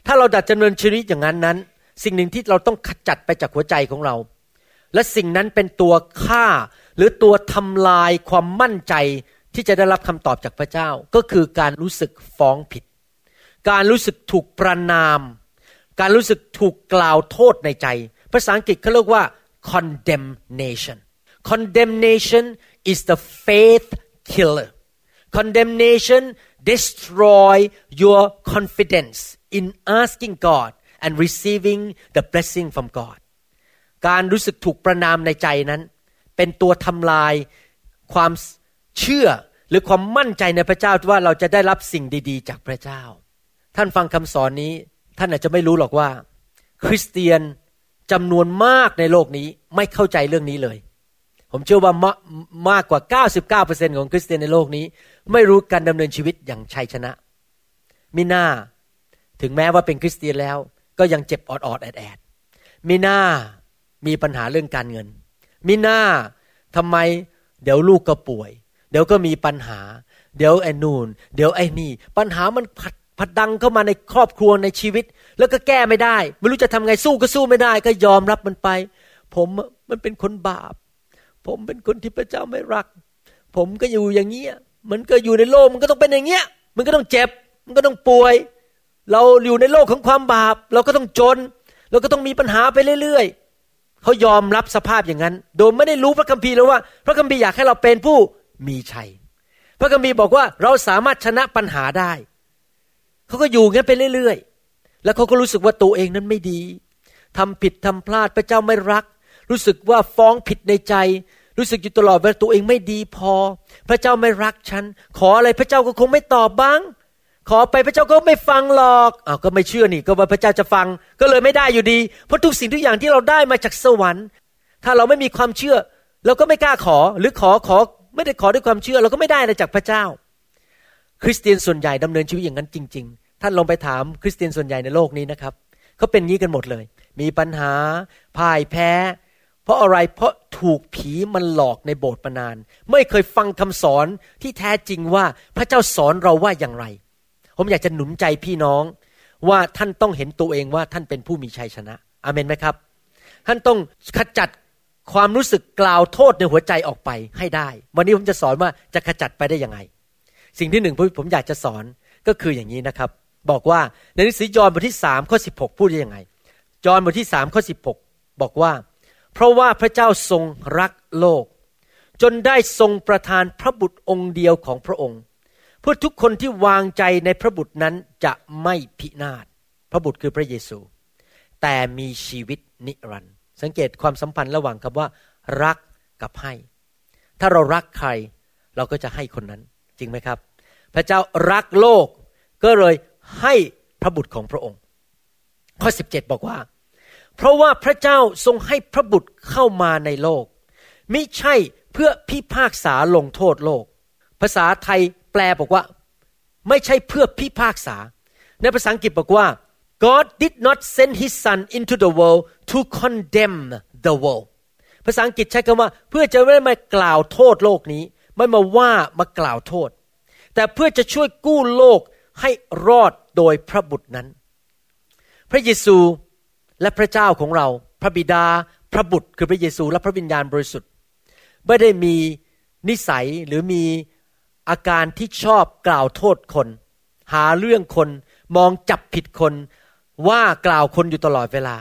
ถ้าเราดัดดำเนินชีวิตอย่างนั้นนั้น สิ่งหนึ่งที่เราต้องขจัดไปจากหัวใจของเรา และสิ่งนั้นเป็นตัวฆ่า หรือตัวทำลายความมั่นใจที่จะได้รับคำตอบจากพระเจ้า ก็คือการรู้สึกฟ้องผิด การรู้สึกถูกประนาม การรู้สึกถูกกล่าวโทษในใจ ภาษาอังกฤษเขาเรียกว่า condemnation condemnation is the faith killer condemnation destroy your confidence in asking God and receiving the blessing from God การรู้สึกถูกประนามในใจนั้น เป็นตัวทำลายความเชื่อหรือความมั่นใจในพระเจ้าว่าเราจะได้รับสิ่งดี ๆ จากพระเจ้า ท่านฟังคำสอนนี้ ท่านอาจจะไม่รู้หรอกว่า คริสเตียนจำนวนมากในโลกนี้ไม่เข้าใจเรื่องนี้เลย ผมเชื่อว่ามมากกว่า 99%ของคริสเตียนในโลกนี้ ไม่รู้การดำเนินชีวิตอย่างชัยชนะมิน่า ถึงแม้ว่าเป็นคริสเตียนแล้ว ก็ยังเจ็บออดๆแอดๆมิน่ามีปัญหาเรื่องการเงินมิน่าทำไมเดี๋ยวลูกก็ป่วย เดี๋ยวก็มีปัญหา เดี๋ยวไอ้นูนเดี๋ยวไอ้นี่ ปัญหามันผัดผัดดังเข้ามาในครอบครัวในชีวิต แล้วก็แก้ไม่ได้ ไม่รู้จะทำไงสู้ก็สู้ไม่ได้ ก็ยอมรับมันไป ผมมันเป็นคนบาป ผมเป็นคนที่พระเจ้าไม่รัก ผมก็อยู่อย่างเงี้ยมันก็อยู่ในโลกมันก็ต้องเป็นอย่างเงี้ย มันก็ต้องเจ็บ มันก็ต้องป่วย เราอยู่ในโลกของความบาป เราก็ต้องจน เราก็ต้องมีปัญหาไปเรื่อยๆเขายอมรับสภาพอย่างนั้น โดยไม่ได้รู้พระคัมภีร์แล้วว่า พระคัมภีร์อยากให้เราเป็นผู้มีชัย พระคัมภีร์บอกว่าเราสามารถชนะปัญหาได้เขาก็อยู่งั้นไปเรื่อยๆ แล้วเขาก็รู้สึกว่าตัวเองนั้นไม่ดีทำผิดทำพลาดพระเจ้าไม่รัก รู้สึกว่าฟ้องผิดในใจ รู้สึกอยู่ตลอดว่าตัวเองไม่ดีพอ พระเจ้าไม่รักฉัน ขออะไรพระเจ้าก็คงไม่ตอบบ้าง ขอไปพระเจ้าก็ไม่ฟังหรอกอ้าวก็ไม่เชื่อนี่ก็ว่าพระเจ้าจะฟัง ก็เลยไม่ได้อยู่ดี เพราะทุกสิ่งทุกอย่างที่เราได้มาจากสวรรค์ ถ้าเราไม่มีความเชื่อ เราก็ไม่กล้าขอ หรือขอขอไม่ได้ขอด้วยความเชื่อ เราก็ไม่ได้อะไรจากพระเจ้า คริสเตียนส่วนใหญ่ดำเนินชีวิตอย่างนั้นจริง ๆ ท่านลองไปถามคริสเตียนส่วนใหญ่ในโลกนี้นะครับเขาเป็นงี้กันหมดเลย มีปัญหาพ่ายแพ้ เพราะอะไรเพราะถูกผีมันหลอกในโบสถ์มานาน ไม่เคยฟังคำสอนที่แท้จริงว่าพระเจ้าสอนเราว่าอย่างไร ผมอยากจะหนุนใจพี่น้องว่าท่านต้องเห็นตัวเองว่าท่านเป็นผู้มีชัยชนะอเมนไหมครับ ท่านต้องขจัดความรู้สึกกล่าวโทษในหัวใจออกไปให้ได้ วันนี้ผมจะสอนว่าจะขจัดไปได้ยังไง สิ่งที่หนึ่งผมอยากจะสอนก็คืออย่างนี้นะครับ บอกว่าในหนังสือยอห์นบทที่สามข้อสิบหกพูดยังไง ยอห์นบทที่สามข้อสิบหกบอกว่า เพราะว่าพระเจ้าทรงรักโลก จนได้ทรงประทานพระบุตรองค์เดียวของพระองค์ เพื่อทุกคนที่วางใจในพระบุตรนั้นจะไม่พินาศ พระบุตรคือพระเยซู แต่มีชีวิตนิรันดร์สังเกตความสัมพันธ์ระหว่างคำว่า รักกับให้ ถ้าเรารักใครเราก็จะให้คนนั้นจริงไหมครับ พระเจ้ารักโลกก็เลยให้พระบุตรของพระองค์ ข้อ 17 บอกว่า เพราะว่าพระเจ้าทรงให้พระบุตรเข้ามาในโลก ไม่ใช่เพื่อพิพากษาลงโทษโลก ภาษาไทย แปลบอกว่า ไม่ใช่เพื่อพิพากษา ในภาษาอังกฤษบอกว่า God did not send his son into the world to condemn the world ภาษาอังกฤษใช้คำว่า เพื่อจะไม่มากล่าวโทษโลกนี้ ไม่มาว่ามากล่าวโทษ แต่เพื่อจะช่วยกู้โลกให้รอดโดยพระบุตรนั้น พระเยซูและพระเจ้าของเรา พระบิดา พระบุตรคือพระเยซูและพระวิญญาณบริสุทธิ์ ไม่ได้มีนิสัยหรือมี อาการที่ชอบกล่าวโทษคน หาเรื่องคนมองจับผิดคน ว่ากล่าวคนอยู่ตลอดเวลา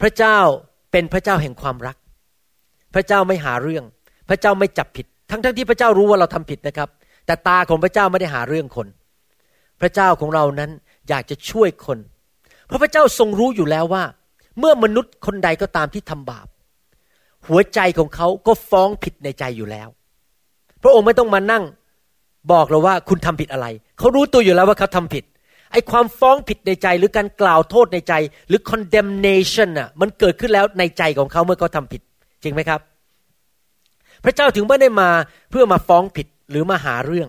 พระเจ้าเป็นพระเจ้าแห่งความรัก พระเจ้าไม่หาเรื่อง พระเจ้าไม่จับผิด ทั้งๆทที่พระเจ้ารู้ว่าเราทำผิดนะครับ แต่ตาของพระเจ้าไม่ได้หาเรื่องคน พระเจ้าของเรานั้นอยากจะช่วยคน เพราะพระเจ้าทรงรู้อยู่แล้วว่า เมื่อมนุษย์คนใดก็ตามที่ทำบาป หัวใจของเขาก็ฟ้องผิดในใจอยู่แล้ว พระองค์ไม่ต้องมานั่ง บอกเราว่าคุณทำผิดอะไร เขารู้ตัวอยู่แล้วว่าเขาทำผิด ไอ้ความฟ้องผิดในใจหรือการกล่าวโทษในใจ หรือ condemnation อะมันเกิดขึ้นแล้วในใจของเขาเมื่อเขาทาผิด จริงไหมครับ พระเจ้าถึงไม่ได้มาเพื่อมาฟ้องผิดหรือมาหาเรื่อง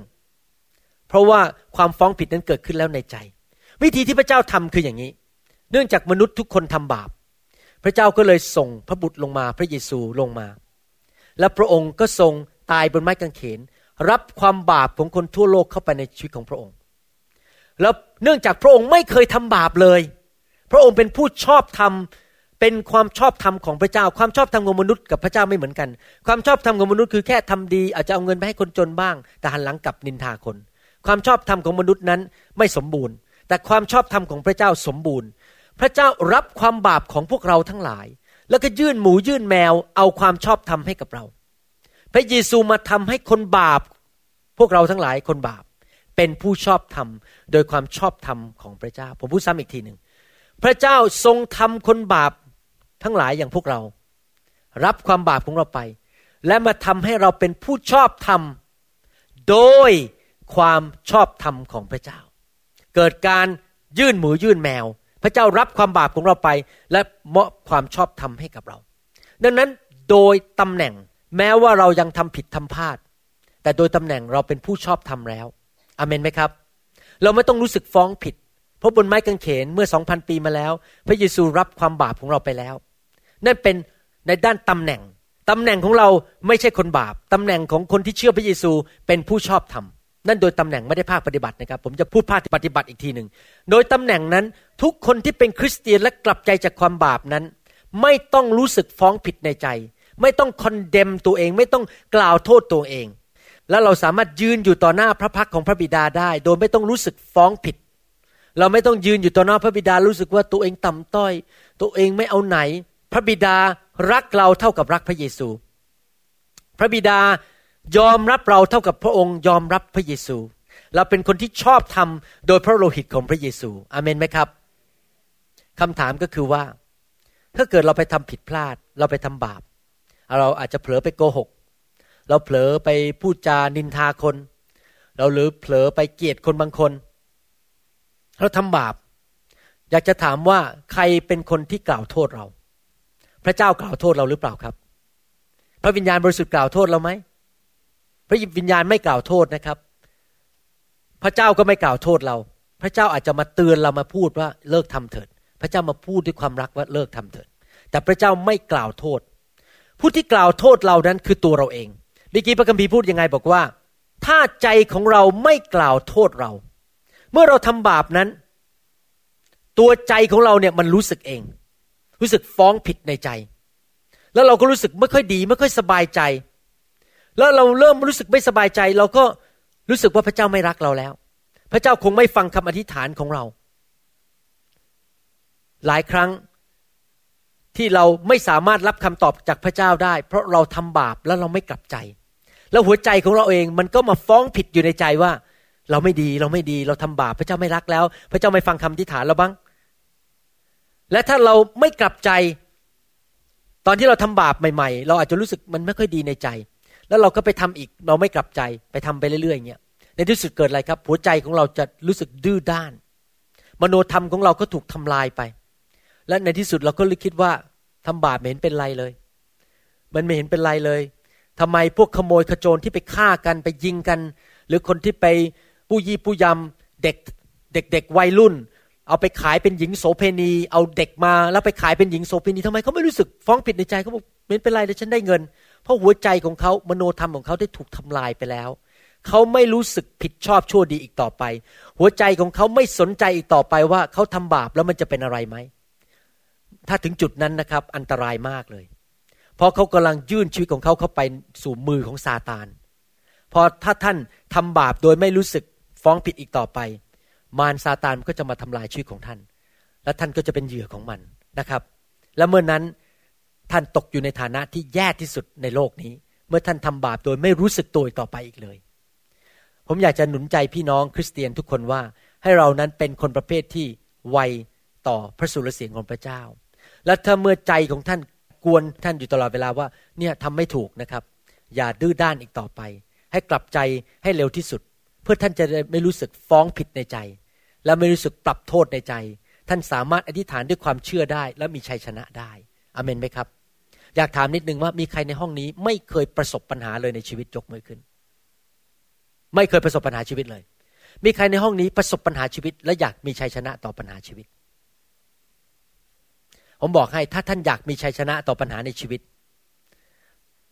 เพราะว่าความฟ้องผิดนั้นเกิดขึ้นแล้วในใจ วิธีที่พระเจ้าทำคืออย่างนี้ เนื่องจากมนุษย์ทุกคนทำบาป พระเจ้าก็เลยส่งพระบุตรลงมา พระเยซูลงมา และพระองค์ก็ทรงตายบนไม้กางเขน รับความบาปของคนทั่วโลกเข้าไปในชีวิตของพระองค์ แล้วเนื่องจากพระองค์ไม่เคยทำบาปเลย พระองค์เป็นผู้ชอบธรรมเป็นความชอบธรรมของพระเจ้า ความชอบธรรมของมนุษย์กับพระเจ้าไม่เหมือนกัน ความชอบธรรมของมนุษย์คือแค่ทำดี อาจจะเอาเงินไปให้คนจนบ้าง แต่หันหลังกลับนินทาคน ความชอบธรรมของมนุษย์นั้นไม่สมบูรณ์ แต่ความชอบธรรมของพระเจ้าสมบูรณ์ พระเจ้ารับความบาปของพวกเราทั้งหลาย แล้วก็ยื่นหมูยื่นแมวเอาความชอบธรรมให้กับเรา พระเยซูมาทำให้คนบาป พวกเราทั้งหลายคนบาป เป็นผู้ชอบธรรม โดยความชอบธรรมของพระเจ้า ผมพูดซ้ำอีกทีหนึ่งพระเจ้าทรงทำคนบาปทั้งหลายอย่างพวกเรา รับความบาปของเราไป และมาทำให้เราเป็นผู้ชอบธรรม โดยความชอบธรรมของพระเจ้า เกิดการยื่นหมูยื่นแมว พระเจ้ารับความบาปของเราไป และมอบความชอบธรรมให้กับเรา ดังนั้นโดยตำแหน่ง แม้ว่าเรายังทำผิดทำพลาด แต่โดยตำแหน่งเราเป็นผู้ชอบธรรมแล้วอเมนไหมครับ เราไม่ต้องรู้สึกฟ้องผิด เพราะบนไม้กางเขนเมื่อสองพันปีมาแล้ว พระเยซูรับความบาปของเราไปแล้ว นั่นเป็นในด้านตำแหน่งตำแหน่งของเราไม่ใช่คนบาปตำแหน่งของคนที่เชื่อพระเยซูเป็นผู้ชอบธรรมนั่นโดยตำแหน่งไม่ได้ภาคปฏิบัตินะครับ ผมจะพูดภาคปฏิบัติอีกทีหนึ่ง โดยตำแหน่งนั้นทุกคนที่เป็นคริสเตียนและกลับใจจากความบาปนั้น ไม่ต้องรู้สึกฟ้องผิดในใจ ไม่ต้องคอนเดมตัวเอง ไม่ต้องกล่าวโทษตัวเอง แล้วเราสามารถยืนอยู่ต่อหน้าพระพักของพระบิดาได้ โดยไม่ต้องรู้สึกฟ้องผิด เราไม่ต้องยืนอยู่ต่อหน้าพระบิดารู้สึกว่าตัวเองต่ำต้อย ตัวเองไม่เอาไหน พระบิดารักเราเท่ากับรักพระเยซู พระบิดายอมรับเราเท่ากับพระองค์ ยอมรับพระเยซู เราเป็นคนที่ชอบทำโดยพระโลหิตของพระเยซูอเมนไหมครับคำถามก็คือว่า ถ้าเกิดเราไปทำผิดพลาด เราไปทำบาป เราอาจจะเผลอไปโกหก เราเผลอไปพูดจานินทาคน เราหรือเผลอไปเกลียดคนบางคน เราทำบาป อยากจะถามว่าใครเป็นคนที่กล่าวโทษเรา พระเจ้ากล่าวโทษเราหรือเปล่าครับ พระวิญญาณบริสุทธิ์กล่าวโทษเราไหมพระวิญญาณไม่กล่าวโทษนะครับ พระเจ้าก็ไม่กล่าวโทษเรา พระเจ้าอาจจะมาเตือนเรามาพูดว่าเลิกทำเถิด พระเจ้ามาพูดด้วยความรักว่าเลิกทำเถิด แต่พระเจ้าไม่กล่าวโทษ ผู้ที่กล่าวโทษเรานั้นคือตัวเราเองเมื่อกี้พระคัมภีร์พูดยังไงบอกว่า ถ้าใจของเราไม่กล่าวโทษเรา เมื่อเราทำบาปนั้น ตัวใจของเราเนี่ยมันรู้สึกเอง รู้สึกฟ้องผิดในใจ แล้วเราก็รู้สึกไม่ค่อยดี ไม่ค่อยสบายใจ แล้วเราเริ่มรู้สึกไม่สบายใจ เราก็รู้สึกว่าพระเจ้าไม่รักเราแล้ว พระเจ้าคงไม่ฟังคำอธิษฐานของเรา หลายครั้ง ที่เราไม่สามารถรับคำตอบจากพระเจ้าได้ เพราะเราทำบาปแล้วเราไม่กลับใจ แล้วหัวใจของเราเองมันก็มาฟ้องผิดอยู่ในใจว่า เราไม่ดีเราไม่ดีเราทำบาปพระเจ้าไม่รักแล้ว พระเจ้าไม่ฟังคำที่ฐานเราบ้าง และถ้าเราไม่กลับใจ ตอนที่เราทำบาปใหม่ ๆ เราอาจจะรู้สึกมันไม่ค่อยดีในใจ แล้วเราก็ไปทำอีกเราไม่กลับใจไปทำไปเรื่อยๆอย่างเงี้ยในที่สุดเกิดอะไรครับ หัวใจของเราจะรู้สึกดื้อด้าน มโนธรรมของเราก็ถูกทำลายไป และในที่สุดเราก็เลยคิดว่าทำบาปไม่เห็นเป็นไรเลย มันไม่เห็นเป็นไรเลยทำไมพวกขโมยขโจรที่ไปฆ่ากันไปยิงกัน หรือคนที่ไปผู้ยี่ผู้ยำเด็กเด็กเด็กวัยรุ่น เอาไปขายเป็นหญิงโสเพณี เอาเด็กมาแล้วไปขายเป็นหญิงโสเพณีทำไมเขาไม่รู้สึกฟ้องผิดในใจเขาบอกไม่เป็นไรแต่ฉันได้เงิน เพราะหัวใจของเขามโนธรรมของเขาได้ถูกทำลายไปแล้วเขาไม่รู้สึกผิดชอบชั่วดีอีกต่อไป หัวใจของเขาไม่สนใจอีกต่อไปว่าเขาทำบาปแล้วมันจะเป็นอะไรไหม ถ้าถึงจุดนั้นนะครับอันตรายมากเลย เพราะเขากำลังยื่นชีวิตของเขาเข้าไปสู่มือของซาตาน พอถ้าท่านทำบาปโดยไม่รู้สึกฟ้องผิดอีกต่อไป มารซาตานก็จะมาทำลายชีวิตของท่าน และท่านก็จะเป็นเหยื่อของมันนะครับ และเมื่อนนั้นท่านตกอยู่ในฐานะที่แย่ที่สุดในโลกนี้ เมื่อท่านทำบาปโดยไม่รู้สึกตัวต่อไปอีกเลย ผมอยากจะหนุนใจพี่น้องคริสเตียนทุกคนว่าให้เรานั้นเป็นคนประเภทที่ไวต่อพระสุรเสียงของพระเจ้า และถ้าเมื่อใจของท่านกวนท่านอยู่ตลอดเวลาว่าเนี่ยทำไม่ถูกนะครับ อย่าดื้อด้านอีกต่อไป ให้กลับใจให้เร็วที่สุด เพื่อท่านจะไม่รู้สึกฟ้องผิดในใจ และไม่รู้สึกปรับโทษในใจ ท่านสามารถอธิษฐานด้วยความเชื่อได้ และมีชัยชนะได้อเมนไหมครับ อยากถามนิดนึงว่ามีใครในห้องนี้ ไม่เคยประสบปัญหาเลยในชีวิตยกมือขึ้น ไม่เคยประสบปัญหาชีวิตเลย มีใครในห้องนี้ประสบปัญหาชีวิต และอยากมีชัยชนะต่อปัญหาชีวิต ผมบอกให้ถ้าท่านอยากมีชัยชนะต่อปัญหาในชีวิต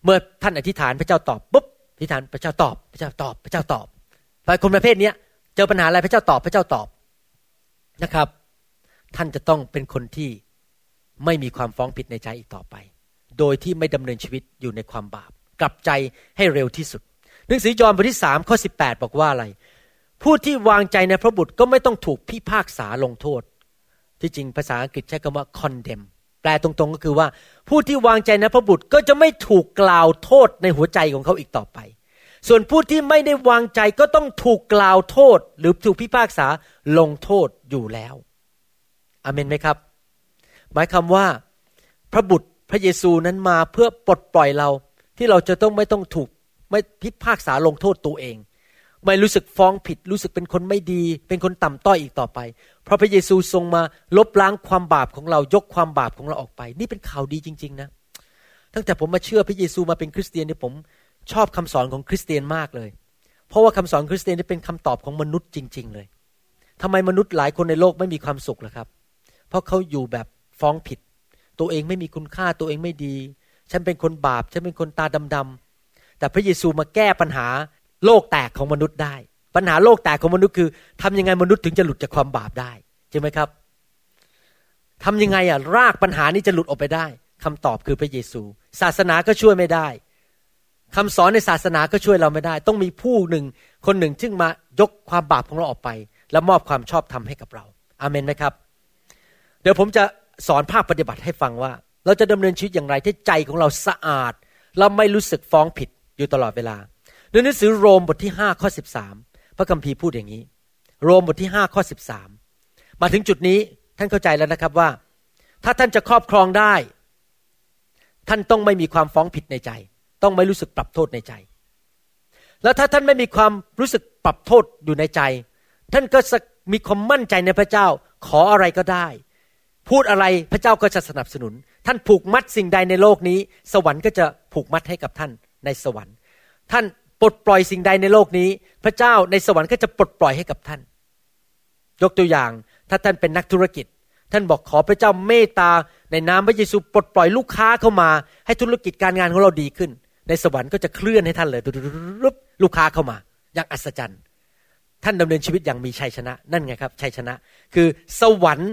เมื่อท่านอธิษฐานพระเจ้าตอบปุ๊บอธิษฐานพระเจ้าตอบพระเจ้าตอบพระเจ้าตอบไปคนประเภทนี้เจอปัญหาอะไรพระเจ้าตอบพระเจ้าตอบนะครับ ท่านจะต้องเป็นคนที่ไม่มีความฟ้องผิดในใจอีกต่อไป โดยที่ไม่ดำเนินชีวิตอยู่ในความบาป กลับใจให้เร็วที่สุดหนังสือยอห์นบทที่สามข้อสิบแปดบอกว่าอะไร ผู้ที่วางใจในพระบุตรก็ไม่ต้องถูกพิพากษาลงโทษ ที่จริงภาษาอังกฤษใช้คำว่า condemn แปลตรงๆก็คือว่า ผู้ที่วางใจในพระบุตรก็จะไม่ถูกกล่าวโทษในหัวใจของเขาอีกต่อไป ส่วนผู้ที่ไม่ได้วางใจก็ต้องถูกกล่าวโทษ หรือถูกพิพากษาลงโทษอยู่แล้วอเมนไหมครับ หมายคำว่า พระบุตรพระเยซูนั้นมาเพื่อปลดปล่อยเราที่เราจะต้องไม่ต้องถูกไม่พิพากษาลงโทษตัวเอง ไม่รู้สึกฟ้องผิด รู้สึกเป็นคนไม่ดี เป็นคนต่ำต้อยอีกต่อไป เพราะพระเยซูทรงมาลบล้างความบาปของเรายกความบาปของเราออกไป นี่เป็นข่าวดีจริง ๆ นะ ตั้งแต่ผมมาเชื่อพระเยซูมาเป็นคริสเตียนเนี่ยผมชอบคำสอนของคริสเตียนมากเลย เพราะว่าคำสอนคริสเตียนนี่เป็นคำตอบของมนุษย์จริง ๆ เลยทำไมมนุษย์หลายคนในโลกไม่มีความสุขล่ะครับ เพราะเขาอยู่แบบฟ้องผิด ตัวเองไม่มีคุณค่าตัวเองไม่ดี ฉันเป็นคนบาป ฉันเป็นคนตาดำๆแต่พระเยซูมาแก้ปัญหาโลกแตกของมนุษย์ได้ ปัญหาโลกแตกของมนุษย์คือทำยังไงมนุษย์ถึงจะหลุดจากความบาปได้ใช่ไหมครับทำยังไงอะรากปัญหานี้จะหลุดออกไปได้คำตอบคือพระเยซู ศาสนาก็ช่วยไม่ได้คำสอนในศาสนาก็ช่วยเราไม่ได้ ต้องมีผู้หนึ่ง คนหนึ่งซึ่งมายกความบาปของเราออกไป และมอบความชอบธรรมให้กับเราอาเมนไหมครับ เดี๋ยวผมจะสอนภาคปฏิบัติให้ฟังว่า เราจะดำเนินชีวิตอย่างไรที่ใจของเราสะอาด เราไม่รู้สึกฟ้องผิดอยู่ตลอดเวลาในหนังสือโรมบทที่ห้าข้อสิบสาม พระคัมภีร์พูดอย่างนี้ โรมบทที่ห้าข้อสิบสามมาถึงจุดนี้ท่านเข้าใจแล้วนะครับว่า ถ้าท่านจะครอบครองได้ ท่านต้องไม่มีความฟ้องผิดในใจ ต้องไม่รู้สึกปรับโทษในใจ แล้วถ้าท่านไม่มีความรู้สึกปรับโทษอยู่ในใจ ท่านก็มีความมั่นใจในพระเจ้าขออะไรก็ได้ พูดอะไรพระเจ้าก็จะสนับสนุน ท่านผูกมัดสิ่งใดในโลกนี้ สวรรค์ก็จะผูกมัดให้กับท่านในสวรรค์ ท่าน ปลดปล่อยสิ่งใดในโลกนี้ พระเจ้าในสวรรค์ก็จะปลดปล่อยให้กับท่าน ยกตัวอย่างถ้าท่านเป็นนักธุรกิจ ท่านบอกขอพระเจ้าเมตตาในนามพระเยซูปลดปล่อยลูกค้าเข้ามา ให้ธุรกิจการงานของเราดีขึ้น ในสวรรค์ก็จะเคลื่อนให้ท่านเลยลูกค้าเข้ามา อย่างอัศจรรย์ ท่านดำเนินชีวิตอย่างมีชัยชนะ นั่นไงครับชัยชนะ คือสวรรค์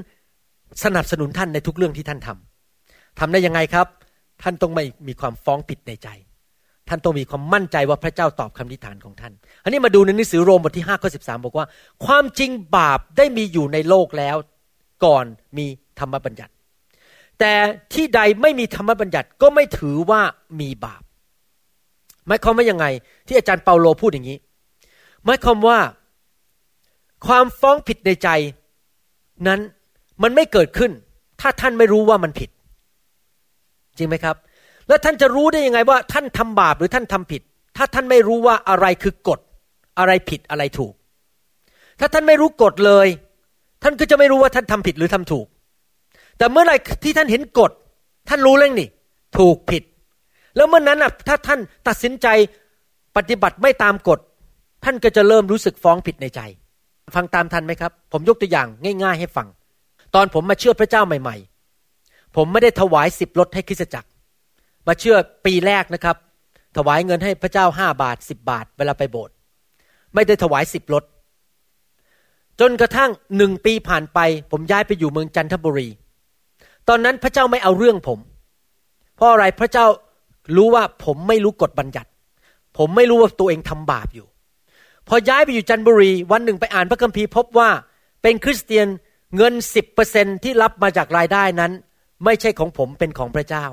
สนับสนุนท่านในทุกเรื่องที่ท่านทำทำได้ยังไงครับ ท่านต้องไม่มีความฟ้องผิดในใจ ท่านต้องมีความมั่นใจว่าพระเจ้าตอบคำนิฐานของท่าน อันนี้มาดูในหนังสือโรมบทที่5ข้อ13 บอกว่า ความจริงบาปได้มีอยู่ในโลกแล้ว ก่อนมีธรรมบัญญัติ แต่ที่ใดไม่มีธรรมบัญญัติก็ไม่ถือว่ามีบาปหมายความว่ายังไง ที่อาจารย์เปาโลพูดอย่างนี้หมายความว่า ความฟ้องผิดในใจนั้นมันไม่เกิดขึ้น ถ้าท่านไม่รู้ว่ามันผิด จริงไหมครับ แล้วท่านจะรู้ได้ยังไงว่าท่านทำบาปหรือท่านทำผิด ถ้าท่านไม่รู้ว่าอะไรคือกฎ อะไรผิดอะไรถูก ถ้าท่านไม่รู้กฎเลย ท่านก็จะไม่รู้ว่าท่านทำผิดหรือทำถูก แต่เมื่อไรที่ท่านเห็นกฎ ท่านรู้เรื่องนี่ ถูกผิด แล้วเมื่อนนั้นอะถ้าท่านตัดสินใจปฏิบัติไม่ตามกฎ ท่านก็จะเริ่มรู้สึกฟ้องผิดในใจ ฟังตามทันไหมครับ ผมยกตัวอย่างง่าย ๆ ให้ฟัง ตอนผมมาเชื่อพระเจ้าใหม่ ๆ ผมไม่ได้ถวายสิบรถให้คริสตจักร มาเชื่อปีแรกนะครับ ถวายเงินให้พระเจ้าห้าบาทสิบบาท เวลาไปโบสถ์ไม่ได้ถวายสิบรถ จนกระทั่งหนึ่งปีผ่านไป ผมย้ายไปอยู่เมืองจันทบุรี ตอนนั้นพระเจ้าไม่เอาเรื่องผม เพราะอะไรพระเจ้ารู้ว่าผมไม่รู้กฎบัญญัติ ผมไม่รู้ว่าตัวเองทำบาปอยู่ พอย้ายไปอยู่จันทบุรี วันหนึ่งไปอ่านพระคัมภีร์พบว่าเป็นคริสเตียนเงินสิบเปอร์เซนที่รับมาจากรายได้นั้น ไม่ใช่ของผมเป็นของพระเจ้า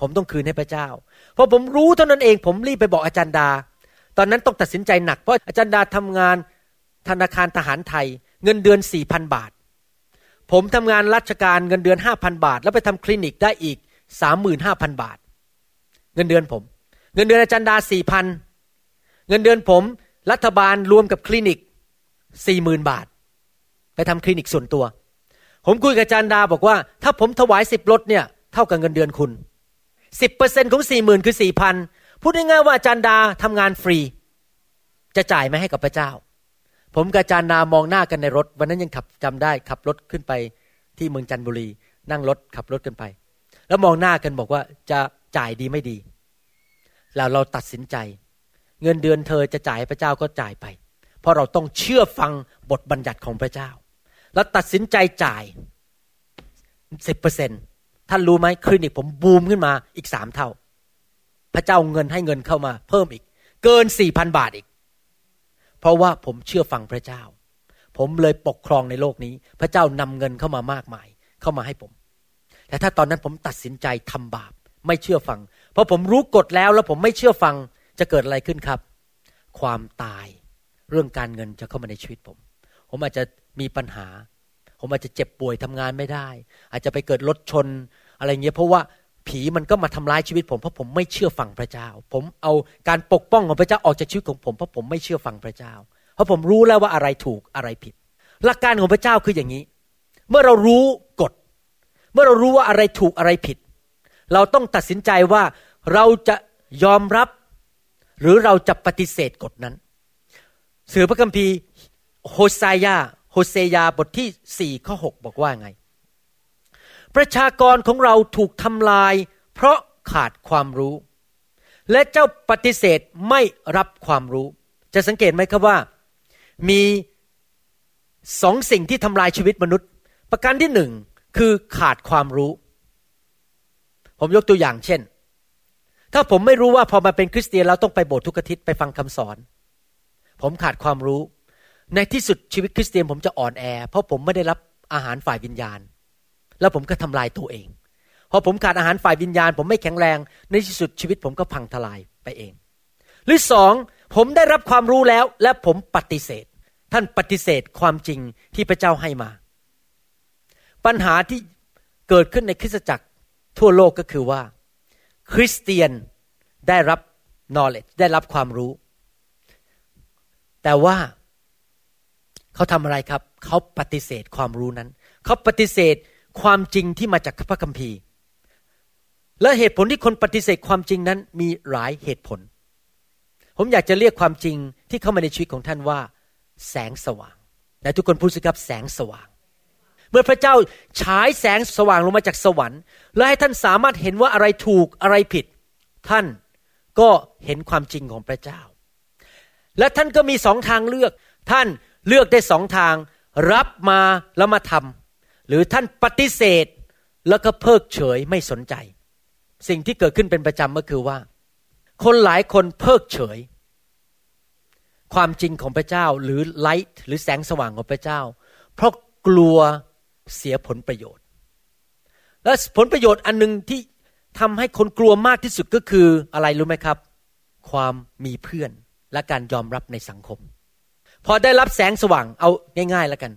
ผมต้องคืนให้พระเจ้า เพอผมรู้เท่านั้นเอง ผมรีบไปบอกอาจารย์ดา ตอนนั้นต้องตัดสินใจหนัก เพราะอาจารย์ดาทำงานธนาคารทหารไทย เงินเดือนสี่พันบาท ผมทำงานราชการเงินเดือนห้าพันบาท แล้วไปทำคลินิกได้อีกสามหมื่นห้าพันบาท เงินเดือนผม เงินเดือนอาจารย์ดาสี่พันเงินเดือนผมรัฐบาลรวมกับคลินิกสี่หมื่นบาท ไปทำคลินิกส่วนตัว ผมคุยกับอาจารย์ดาบอกว่า ถ้าผมถวายสิบรถเนี่ยเท่ากับเงินเดือนคุณ สิบเปอร์เซ็นของสี่หมื่นคือสี่พันพูดง่ายๆว่าอาจารย์ดาทำงานฟรี จะจ่ายไหมให้กับพระเจ้า ผมกับอาจารย์นามองหน้ากันในรถ วันนั้นยังขับจำได้ขับรถขึ้นไปที่เมืองจันทบุรี นั่งรถขับรถกันไป แล้วมองหน้ากันบอกว่าจะจ่ายดีไม่ดี แล้วเราตัดสินใจ เงินเดือนเธอจะจ่ายพระเจ้าก็จ่ายไป เพราะเราต้องเชื่อฟังบทบัญญัติของพระเจ้า แล้วตัดสินใจจ่ายสิบเปอร์เซ็น ท่านรู้ไหมคลินิกผมบูมขึ้นมาอีกสามเท่า พระเจ้าเงินให้เงินเข้ามา เพิ่มอีก เกินสี่พันบาทอีก เพราะว่าผมเชื่อฟังพระเจ้า ผมเลยปกครองในโลกนี้ พระเจ้านำเงินเข้ามามากมาย เข้ามาให้ผม แต่ถ้าตอนนั้นผมตัดสินใจทำบาป ไม่เชื่อฟัง เพราะผมรู้กฎแล้วแล้วผมไม่เชื่อฟังจะเกิดอะไรขึ้นครับ ความตายเรื่องการเงินจะเข้ามาในชีวิตผม ผมอาจจะมีปัญหา ผมอาจจะเจ็บป่วยทำงานไม่ได้ อาจจะไปเกิดรถชน อะไรเงี้ยเพราะว่าผีมันก็มาทำร้ายชีวิตผมเพราะผมไม่เชื่อฟังพระเจ้า ผมเอาการปกป้องของพระเจ้าออกจากชีวิตของผมเพราะผมไม่เชื่อฟังพระเจ้า เพราะผมรู้แล้วว่าอะไรถูกอะไรผิด หลักการของพระเจ้าคืออย่างนี้ เมื่อเรารู้กฎ เมื่อเรารู้ว่าอะไรถูกอะไรผิด เราต้องตัดสินใจว่าเราจะยอมรับ หรือเราจะปฏิเสธกฎนั้น สือพระคัมภีร์โฮไซยาโฮเซยาบทที่สี่ข้อหบอกว่าไง ประชากรของเราถูกทำลาย เพราะขาดความรู้ และเจ้าปฏิเสธไม่รับความรู้ จะสังเกตไหมครับว่า มีสองสิ่งที่ทำลายชีวิตมนุษย์ ประการที่หนึ่งคือขาดความรู้ ผมยกตัวอย่างเช่น ถ้าผมไม่รู้ว่าพอมาเป็นคริสเตียนเราต้องไปโบสถ์ทุกอาทิตย์ไปฟังคำสอน ผมขาดความรู้ ในที่สุดชีวิตคริสเตียนผมจะอ่อนแอ เพราะผมไม่ได้รับอาหารฝ่ายวิญญาณ แล้วผมก็ทำลายตัวเอง พอผมขาดอาหารฝ่ายวิญญาณ ผมไม่แข็งแรง ในที่สุดชีวิตผมก็พังทลายไปเอง หรือสองผมได้รับความรู้แล้วและผมปฏิเสธ ท่านปฏิเสธความจริงที่พระเจ้าให้มา ปัญหาที่เกิดขึ้นในคริสตจักรทั่วโลกก็คือว่า คริสเตียนได้รับ knowledge ได้รับความรู้ แต่ว่าเขาทำอะไรครับ เขาปฏิเสธความรู้นั้น เขาปฏิเสธ ความจริงที่มาจากพระคัมภีร์ และเหตุผลที่คนปฏิเสธความจริงนั้นมีหลายเหตุผล ผมอยากจะเรียกความจริงที่เข้ามาในชีวิตของท่านว่า แสงสว่างแต่ทุกคนพูดสิครับแสงสว่าง เมื่อพระเจ้าฉายแสงสว่างลงมาจากสวรรค์ และให้ท่านสามารถเห็นว่าอะไรถูกอะไรผิด ท่านก็เห็นความจริงของพระเจ้า และท่านก็มีสองทางเลือก ท่านเลือกได้สองทาง รับมาแล้วมาทำ หรือท่านปฏิเสธแล้วก็เพิกเฉยไม่สนใจ สิ่งที่เกิดขึ้นเป็นประจำก็คือว่า คนหลายคนเพิกเฉย ความจริงของพระเจ้าหรือไลท์หรือแสงสว่างของพระเจ้า เพราะกลัวเสียผลประโยชน์ และผลประโยชน์อันหนึ่งที่ทำให้คนกลัวมากที่สุดก็คืออะไรรู้ไหมครับ ความมีเพื่อนและการยอมรับในสังคม พอได้รับแสงสว่างเอาง่าย ๆ แล้วกัน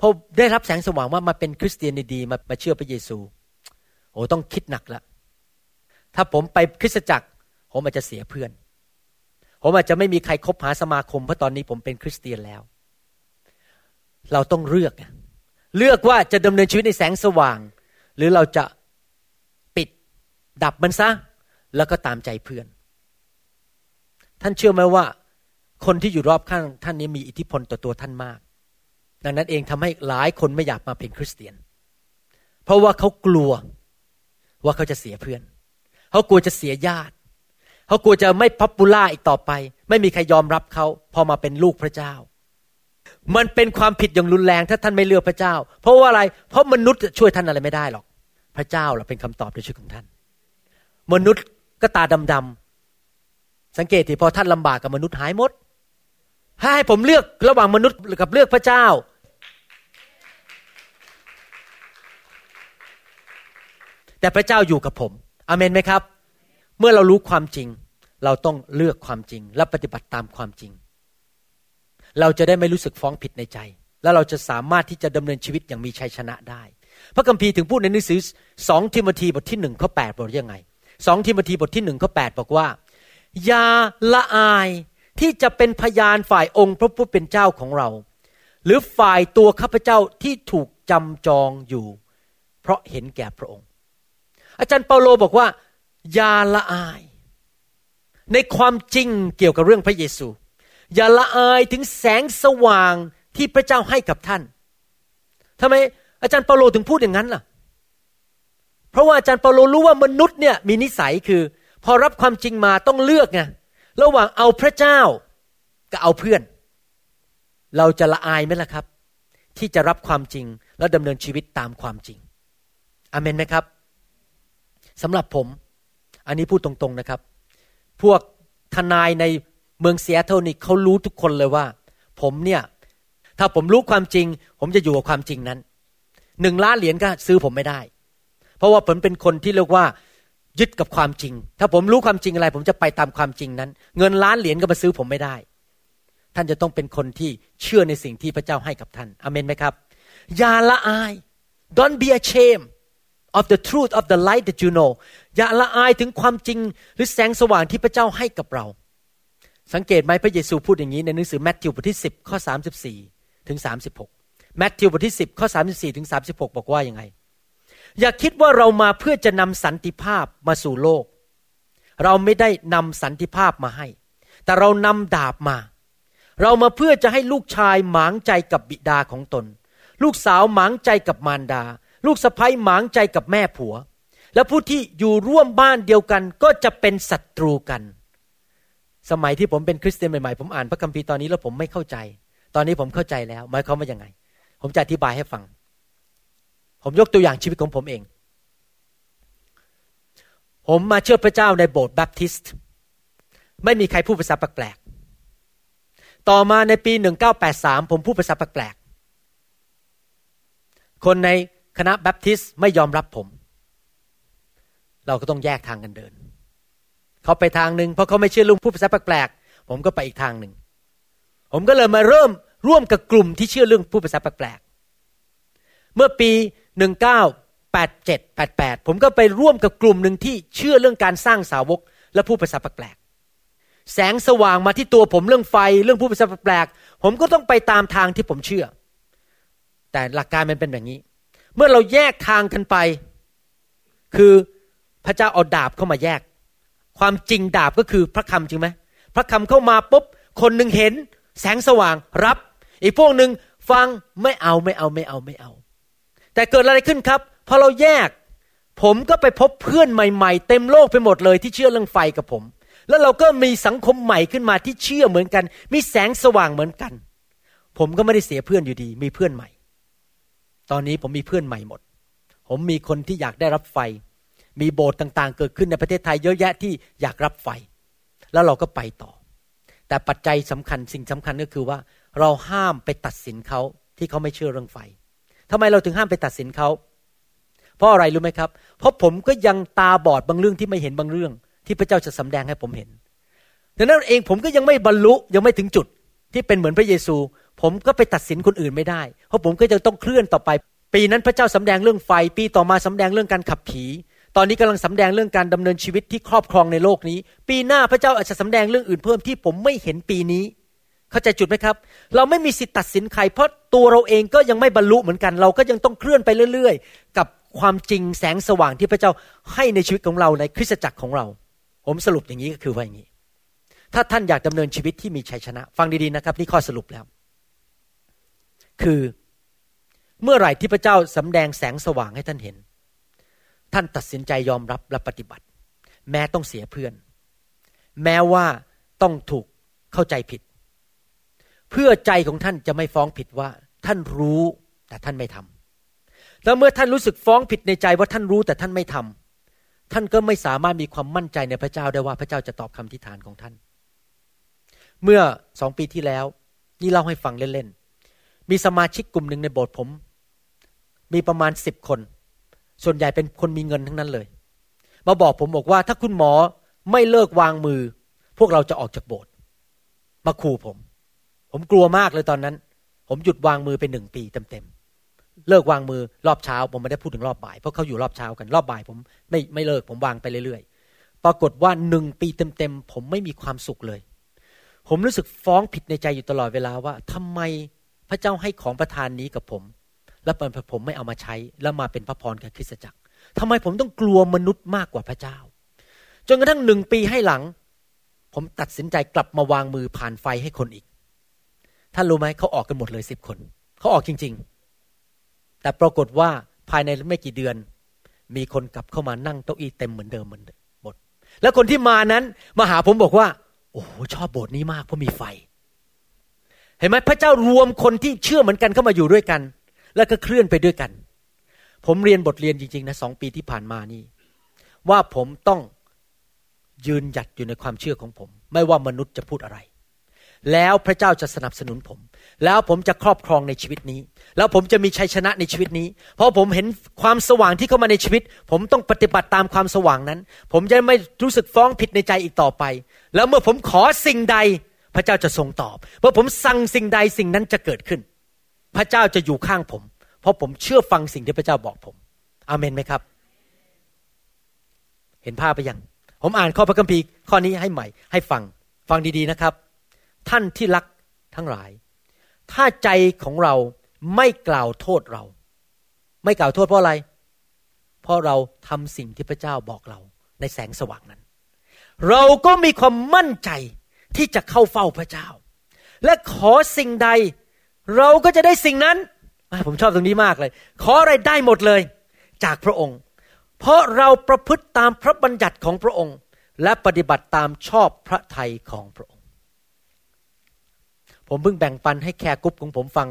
พอได้รับแสงสว่างว่ามาเป็นคริสเตียนดีๆมามาเชื่อพระเยซู โอ้ต้องคิดหนักละถ้าผมไปคริสตจักร ผมอาจจะเสียเพื่อน ผมอาจจะไม่มีใครคบหาสมาคมเพราะตอนนี้ผมเป็นคริสเตียนแล้ว เราต้องเลือก เลือกว่าจะดำเนินชีวิตในแสงสว่าง หรือเราจะปิดดับมันซะ แล้วก็ตามใจเพื่อน ท่านเชื่อไหมว่า คนที่อยู่รอบข้างท่านนี้มีอิทธิพลต่อตัวท่านมาก ดังนั้นเองทำให้หลายคนไม่อยากมาเป็นคริสเตียน เพราะว่าเขากลัวว่าเขาจะเสียเพื่อน เขากลัวจะเสียญาติ เขากลัวจะไม่พับปูล่าอีกต่อไป ไม่มีใครยอมรับเขาพอมาเป็นลูกพระเจ้า มันเป็นความผิดอย่างรุนแรงถ้าท่านไม่เลือกพระเจ้า เพราะว่าอะไร เพราะมนุษย์ช่วยท่านอะไรไม่ได้หรอก พระเจ้าเราเป็นคำตอบในชีวิตของท่าน มนุษย์ก็ตาดำๆสังเกตที่พอท่านลำบากกับมนุษย์หายหมด ให้ผมเลือกระหว่างมนุษย์กับเลือกพระเจ้า แต่พระเจ้าอยู่กับผมอเมนไหมครับ เมื่อเรารู้ความจริง เราต้องเลือกความจริง และปฏิบัติตามความจริง เราจะได้ไม่รู้สึกฟ้องผิดในใจ และเราจะสามารถที่จะดำเนินชีวิตอย่างมีชัยชนะได้ พระคัมภีร์ถึงพูดในหนังสือสองทิโมธีบทที่หนึ่งข้อแปดบอกยังไงสองทิโมธีบทที่หนึ่งข้อแปดบอกว่าอย่าละอาย ที่จะเป็นพยานฝ่ายองค์พระผู้เป็นเจ้าของเรา หรือฝ่ายตัวข้าพเจ้าที่ถูกจำจองอยู่ เพราะเห็นแก่พระองค์ อาจารย์เปาโลบอกว่า อย่าละอาย ในความจริงเกี่ยวกับเรื่องพระเยซู อย่าละอายถึงแสงสว่างที่พระเจ้าให้กับท่านทำไมอาจารย์เปาโลถึงพูดอย่างนั้นล่ะ เพราะว่าอาจารย์เปาโลรู้ว่ามนุษย์เนี่ยมีนิสัยคือ พอรับความจริงมาต้องเลือกไง ระหว่างเอาพระเจ้ากับเอาเพื่อน เราจะละอายไหมล่ะครับ ที่จะรับความจริงและดำเนินชีวิตตามความจริงอเมนไหมครับสำหรับผม อันนี้พูดตรงๆนะครับ พวกทนายในเมืองเซียเท่านี้เขารู้ทุกคนเลยว่า ผมเนี่ยถ้าผมรู้ความจริง ผมจะอยู่กับความจริงนั้นหนึ่งล้านเหรียญก็ซื้อผมไม่ได้ เพราะว่าผมเป็นคนที่เรียกว่า ยึดกับความจริง ถ้าผมรู้ความจริงอะไร ผมจะไปตามความจริงนั้น เงินล้านเหรียญก็มาซื้อผมไม่ได้ ท่านจะต้องเป็นคนที่เชื่อในสิ่งที่พระเจ้าให้กับท่านอเมนไหมครับอย่าละอาย don't be ashamed of the truth of the light that you know อย่าละอายถึงความจริงหรือแสงสว่างที่พระเจ้าให้กับเรา สังเกตไหมพระเยซูพูดอย่างนี้ในหนังสือแมทธิวบทที่ 10 ข้อ 34 ถึง 36 แมทธิวบทที่ 10 ข้อ 34 ถึง 36 บอกว่ายังไง อย่าคิดว่าเรามาเพื่อจะนำสันติภาพมาสู่โลก เราไม่ได้นำสันติภาพมาให้ แต่เรานำดาบมา เรามาเพื่อจะให้ลูกชายหมางใจกับบิดาของตน ลูกสาวหมางใจกับมารดา ลูกสะใภ้หมางใจกับแม่ผัว และผู้ที่อยู่ร่วมบ้านเดียวกันก็จะเป็นศัตรูกัน สมัยที่ผมเป็นคริสเตียนใหม่ๆผมอ่านพระคัมภีร์ตอนนี้แล้วผมไม่เข้าใจ ตอนนี้ผมเข้าใจแล้วหมายความว่ายังไง ผมจะอธิบายให้ฟัง ผมยกตัวอย่างชีวิตของผมเอง ผมมาเชื่อพระเจ้าในโบสถ์แบปทิสต์ไม่มีใครพูดภาษาแปลกๆต่อมาในปี 1983 ผมพูดภาษาแปลกๆคนในคณะแบปทิสต์ไม่ยอมรับผม เราก็ต้องแยกทางกันเดิน เขาไปทางหนึ่งเพราะเขาไม่เชื่อลุงพูดภาษาแปลกๆผมก็ไปอีกทางหนึ่ง ผมก็เลยมาเริ่มร่วมกับกลุ่มที่เชื่อเรื่องพูดภาษาแปลกๆเมื่อปี 1987 88 ผมก็ไปร่วมกับกลุ่มหนึ่งที่เชื่อเรื่องการสร้างสาวก และผู้ภาษาแปลกแสงสว่างมาที่ตัวผมเรื่องไฟเรื่องผู้ภาษาแปลกผมก็ต้องไปตามทางที่ผมเชื่อ แต่หลักการมันเป็นแบบนี้ เมื่อเราแยกทางกันไป คือพระเจ้าเอาดาบเข้ามาแยก ความจริงดาบก็คือพระคำจริงไหมพระคำเข้ามาปุ๊บคนหนึ่งเห็น แสงสว่างรับ อีกพวกหนึ่งฟังไม่เอาไม่เอาไม่เอาไม่เอา แต่เกิดอะไรขึ้นครับพอเราแยก ผมก็ไปพบเพื่อนใหม่ๆ เต็มโลกไปหมดเลยที่เชื่อเรื่องไฟกับผม แล้วเราก็มีสังคมใหม่ขึ้นมาที่เชื่อเหมือนกัน มีแสงสว่างเหมือนกัน ผมก็ไม่ได้เสียเพื่อนอยู่ดี มีเพื่อนใหม่ ตอนนี้ผมมีเพื่อนใหม่หมด ผมมีคนที่อยากได้รับไฟ มีโบสถ์ต่างๆ เกิดขึ้นในประเทศไทยเยอะแยะที่อยากรับไฟ แล้วเราก็ไปต่อ แต่ปัจจัยสำคัญสิ่งสำคัญก็คือว่า เราห้ามไปตัดสินเขาที่เขาไม่เชื่อเรื่องไฟ ทำไมเราถึงห้ามไปตัดสินเขาเพราะอะไรรู้ไหมครับ เพราะผมก็ยังตาบอดบางเรื่องที่ไม่เห็นบางเรื่อง ที่พระเจ้าจะสำแดงให้ผมเห็นดังนั้นเองผมก็ยังไม่บรรลุยังไม่ถึงจุดที่เป็นเหมือนพระเยซู ผมก็ไปตัดสินคนอื่นไม่ได้ เพราะผมก็จะต้องเคลื่อนต่อไป ปีนั้นพระเจ้าสำแดงเรื่องไฟ ปีต่อมาสำแดงเรื่องการขับผี ตอนนี้กำลังสำแดงเรื่องการดำเนินชีวิตที่ครอบครองในโลกนี้ ปีหน้าพระเจ้าอาจจะสำแดงเรื่องอื่นเพิ่มที่ผมไม่เห็นปีนี้ เข้าใจจุดไหมครับ เราไม่มีสิทธิ์ตัดสินใคร เพราะตัวเราเองก็ยังไม่บรรลุเหมือนกัน เราก็ยังต้องเคลื่อนไปเรื่อย ๆ กับความจริงแสงสว่างที่พระเจ้าให้ในชีวิตของเราในคริสตจักรของเรา ผมสรุปอย่างนี้ก็คือว่าอย่างนี้ ถ้าท่านอยากดำเนินชีวิตที่มีชัยชนะ ฟังดีๆนะครับ นี่ข้อสรุปแล้ว คือเมื่อไหร่ที่พระเจ้าสำแดงแสงสว่างให้ท่านเห็น ท่านตัดสินใจยอมรับและปฏิบัติ แม้ต้องเสียเพื่อน แม้ว่าต้องถูกเข้าใจผิด เพื่อใจของท่านจะไม่ฟ้องผิดว่า ท่านรู้แต่ท่านไม่ทำแล้วเมื่อท่านรู้สึกฟ้องผิดในใจว่าท่านรู้แต่ท่านไม่ทำท่านก็ไม่สามารถมีความมั่นใจในพระเจ้าได้ว่าพระเจ้าจะตอบคำทิฐานของท่าน เมื่อสองปีที่แล้ว นี่เล่าให้ฟังเล่นๆมีสมาชิกกลุ่มหนึ่งในโบสถ์ผม มีประมาณสิบคน ส่วนใหญ่เป็นคนมีเงินทั้งนั้นเลย มาบอกผมบอกว่าถ้าคุณหมอไม่เลิกวางมือ พวกเราจะออกจากโบสถ์มาขู่ผม ผมกลัวมากเลยตอนนั้น ผมหยุดวางมือไปหนึ่งปีเต็มๆเลิกวางมือรอบเช้า ผมไม่ได้พูดถึงรอบบ่ายเพราะเขาอยู่รอบเช้ากันรอบบ่าย ผมไม่ไม่เลิก ผมวางไปเรื่อยๆ ปรากฏว่าหนึ่งปีเต็มๆผมไม่มีความสุขเลย ผมรู้สึกฟ้องผิดในใจอยู่ตลอดเวลาว่าทำไมพระเจ้าให้ของประทานนี้กับผม แล้วผมไม่เอามาใช้แล้วมาเป็นพระพรกับคริสตจักรทำไมผมต้องกลัวมนุษย์มากกว่าพระเจ้า จนกระทั่งหนึ่งปีให้หลัง ผมตัดสินใจกลับมาวางมือผ่านไฟให้คนอีก ท่านรู้ไหมเขาออกกันหมดเลยสิบคน เขาออกจริง ๆ แต่ปรากฏว่าภายในไม่กี่เดือน มีคนกลับเข้ามานั่งเก้าอี้เต็มเหมือนเดิมเหมือนหมด แล้วคนที่มานั้นมาหาผมบอกว่า โอ้ชอบโบสถ์นี้มากเพราะมีไฟ เห็นไหมพระเจ้ารวมคนที่เชื่อเหมือนกันเข้ามาอยู่ด้วยกัน แล้วก็เคลื่อนไปด้วยกัน ผมเรียนบทเรียนจริงๆนะสองปีที่ผ่านมานี่ ว่าผมต้องยืนหยัดอยู่ในความเชื่อของผม ไม่ว่ามนุษย์จะพูดอะไร แล้วพระเจ้าจะสนับสนุนผม แล้วผมจะครอบครองในชีวิตนี้ แล้วผมจะมีชัยชนะในชีวิตนี้ เพราะผมเห็นความสว่างที่เข้ามาในชีวิต ผมต้องปฏิบัติตามความสว่างนั้น ผมจะไม่รู้สึกฟ้องผิดในใจอีกต่อไป แล้วเมื่อผมขอสิ่งใด พระเจ้าจะทรงตอบ เมื่อผมสั่งสิ่งใดสิ่งนั้นจะเกิดขึ้น พระเจ้าจะอยู่ข้างผม เพราะผมเชื่อฟังสิ่งที่พระเจ้าบอกผมอาเมนไหมครับ เห็นภาพไปยัง ผมอ่านข้อพระคัมภีร์ข้อนี้ให้ใหม่ ให้ฟัง ฟังดีๆนะครับ ท่านที่รักทั้งหลาย ถ้าใจของเราไม่กล่าวโทษเรา ไม่กล่าวโทษเพราะอะไร เพราะเราทำสิ่งที่พระเจ้าบอกเราในแสงสว่างนั้น เราก็มีความมั่นใจที่จะเข้าเฝ้าพระเจ้า และขอสิ่งใด เราก็จะได้สิ่งนั้น ผมชอบตรงนี้มากเลย ขออะไรได้หมดเลย จากพระองค์ เพราะเราประพฤติตามพระบัญญัติของพระองค์ และปฏิบัติตามชอบพระทัยของพระองค์ ผมเพิ่งแบ่งปันให้ care group ของผมฟัง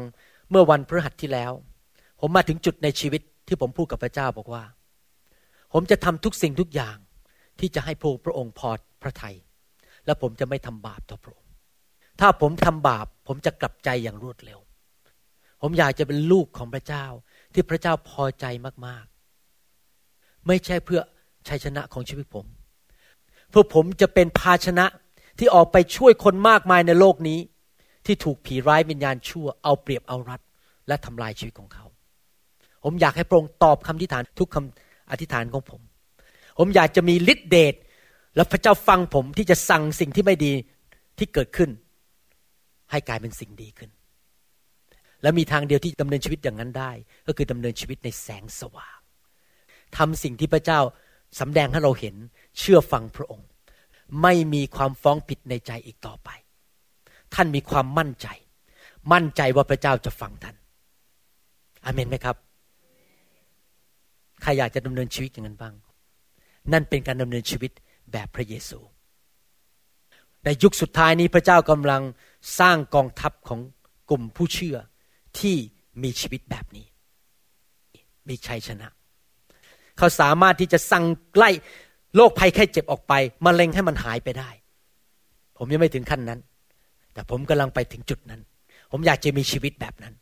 เมื่อวันพฤหัสที่แล้ว ผมมาถึงจุดในชีวิตที่ผมพูดกับพระเจ้าบอกว่า ผมจะทำทุกสิ่งทุกอย่างที่จะให้พระพระองค์พอพระทยัยและผมจะไม่ทำบาปต่อพระองค์ ถ้าผมทำบาป ผมจะกลับใจอย่างรวดเร็ว ผมอยากจะเป็นลูกของพระเจ้าที่พระเจ้าพอใจมากๆ ไม่ใช่เพื่อชัยชนะของชีวิตผม เพื่อผมจะเป็นภาชนะที่ออกไปช่วยคนมากมายในโลกนี้ ที่ถูกผีร้ายวิญญาณชั่วเอาเปรียบเอารัดและทำลายชีวิตของเขา ผมอยากให้พระองค์ตอบคำอธิษฐานทุกคำอธิษฐานของผม ผมอยากจะมีฤทธิเดชและพระเจ้าฟังผมที่จะสั่งสิ่งที่ไม่ดีที่เกิดขึ้น ให้กลายเป็นสิ่งดีขึ้น และมีทางเดียวที่ดำเนินชีวิตอย่างนั้นได้ ก็คือดำเนินชีวิตในแสงสว่างทำสิ่งที่พระเจ้าสำแดงให้เราเห็นเชื่อฟังพระองค์ ไม่มีความฟ้องผิดในใจอีกต่อไป ท่านมีความมั่นใจ มั่นใจว่าพระเจ้าจะฟังท่านอเมนไหมครับใครอยากจะดำเนินชีวิตอย่างนั้นบ้าง นั่นเป็นการดำเนินชีวิตแบบพระเยซู ในยุคสุดท้ายนี้พระเจ้ากำลังสร้างกองทัพของกลุ่มผู้เชื่อที่มีชีวิตแบบนี้ มีชัยชนะ เขาสามารถที่จะสั่งไล่โรคภัยแค่เจ็บออกไปมะเร็งให้มันหายไปได้ ผมยังไม่ถึงขั้นนั้น แต่ผมกำลังไปถึงจุดนั้น ผมอยากจะมีชีวิตแบบนั้น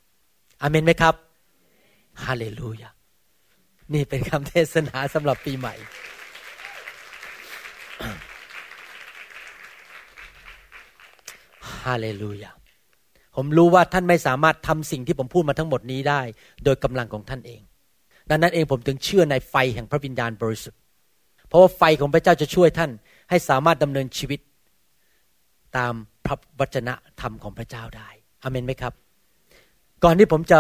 อเมนไหมครับฮาเลลูยานี่เป็นคำเทศนาสำหรับปีใหม่ ฮาเลลูยา ผมรู้ว่าท่านไม่สามารถทำสิ่งที่ผมพูดมาทั้งหมดนี้ได้ โดยกำลังของท่านเอง ดังนั้นเองผมถึงเชื่อในไฟแห่งพระวิญญาณบริสุทธิ์ เพราะว่าไฟของพระเจ้าจะช่วยท่านให้สามารถดำเนินชีวิต ตามพระวจนะธรรมของพระเจ้าได้อเมนไหมครับ ก่อนที่ผมจะ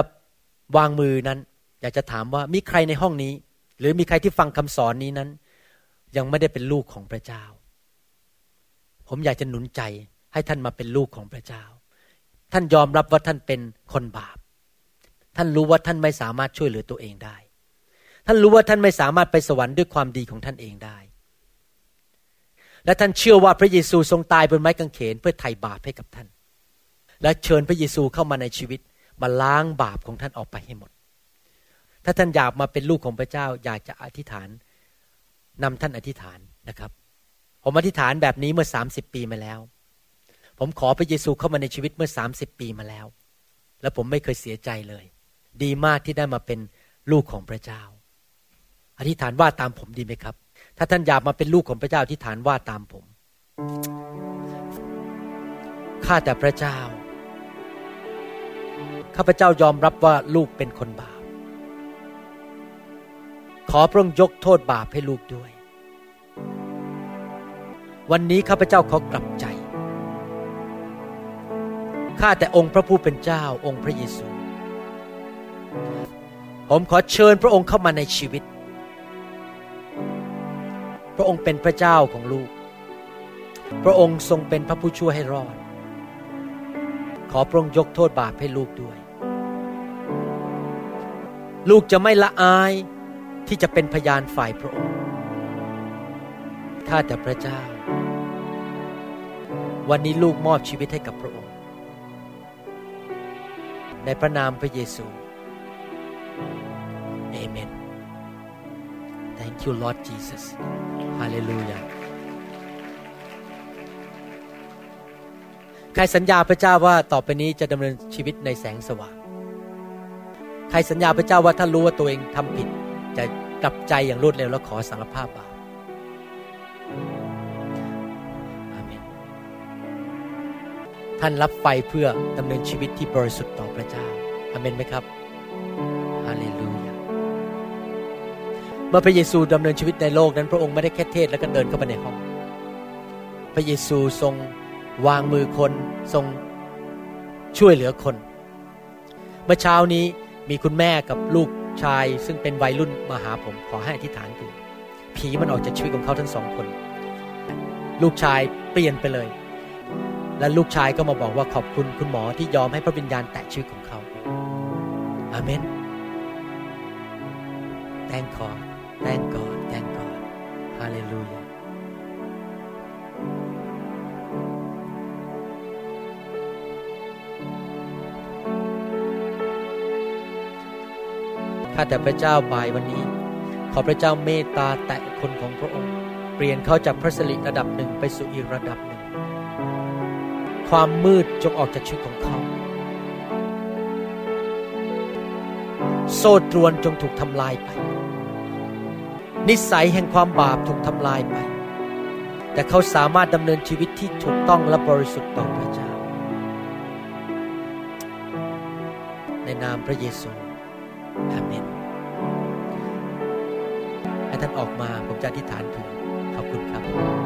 วางมือนั้น อยากจะถามว่ามีใครในห้องนี้ หรือมีใครที่ฟังคำสอนนี้นั้น ยังไม่ได้เป็นลูกของพระเจ้า ผมอยากจะหนุนใจให้ท่านมาเป็นลูกของพระเจ้า ท่านยอมรับว่าท่านเป็นคนบาป ท่านรู้ว่าท่านไม่สามารถช่วยเหลือตัวเองได้ ท่านรู้ว่าท่านไม่สามารถไปสวรรค์ด้วยความดีของท่านเองได้ และท่านเชื่อว่าพระเยซูทรงตายบนไม้กางเขนเพื่อไถ่บาปให้กับท่าน และเชิญพระเยซูเข้ามาในชีวิตมาล้างบาปของท่านออกไปให้หมด ถ้าท่านอยากมาเป็นลูกของพระเจ้าอยากจะอธิษฐานนำท่านอธิษฐานนะครับ ผมอธิษฐานแบบนี้เมื่อสามสิบปีมาแล้ว ผมขอพระเยซูเข้ามาในชีวิตเมื่อสามสิบปีมาแล้ว และผมไม่เคยเสียใจเลย ดีมากที่ได้มาเป็นลูกของพระเจ้า อธิษฐานว่าตามผมดีไหมครับ ถ้าท่านอยากมาเป็นลูกของพระเจ้าอธิษฐานว่าตามผม ข้าแต่พระเจ้า ข้าพระเจ้ายอมรับว่าลูกเป็นคนบาป ขอพระองค์ยกโทษบาปให้ลูกด้วย วันนี้ข้าพเจ้าขอกลับใจ ข้าแต่องค์พระผู้เป็นเจ้าองค์พระเยซู ผมขอเชิญพระองค์เข้ามาในชีวิต พระองค์เป็นพระเจ้าของลูก พระองค์ทรงเป็นพระผู้ช่วยให้รอด ขอพระองค์ยกโทษบาปให้ลูกด้วย ลูกจะไม่ละอายที่จะเป็นพยานฝ่ายพระองค์ข้าแต่พระเจ้า วันนี้ลูกมอบชีวิตให้กับพระองค์ ในพระนามพระเยซู Thank you Lord Jesus Hallelujah ใครสัญญาพระเจ้าว่าต่อไปนี้จะดำเนินชีวิตในแสงสว่าง ใครสัญญาพระเจ้าว่าถ้ารู้ว่าตัวเองทำผิด จะกลับใจอย่างรวดเร็วแล้วขอสารภาพบาปท่านรับไฟเพื่อดำเนินชีวิตที่บริสุทธิ์ต่อพระเจ้าอาเมนไหมครับ เมื่อพระเยซูดำเนินชีวิตในโลกนั้น พระองค์ไม่ได้แค่เทศแล้วก็เดินเข้าไปในห้อง พระเยซูทรงวางมือคนทรงช่วยเหลือคน เมื่อเช้านี้มีคุณแม่กับลูกชาย ซึ่งเป็นวัยรุ่นมาหาผมขอให้อธิษฐานดูผีมันออกจากชีวิตของเขาทั้งสองคน ลูกชายเปลี่ยนไปเลย และลูกชายก็มาบอกว่าขอบคุณคุณหมอที่ยอมให้พระวิญญาณแตะชีวิตของเขาอาเมน Thank God Thank God Thank God Hallelujah ข้าแต่พระเจ้าบ่ายวันนี้ ขอพระเจ้าเมตตาแตะคนของพระองค์ เปลี่ยนเขาจากพระสิริระดับหนึ่งไปสู่อีกระดับหนึ่ง ความมืดจงออกจากชีวิตของเขา โซ่ตรวนจงถูกทำลายไป นิสัยแห่งความบาปถูกทำลายไป แต่เขาสามารถดำเนินชีวิตที่ถูกต้องและบริสุทธิ์ต่อพระเจ้า ในนามพระเยซูอาเมนให้ท่านออกมาผมจะอธิษฐานเผื่อขอบคุณครับ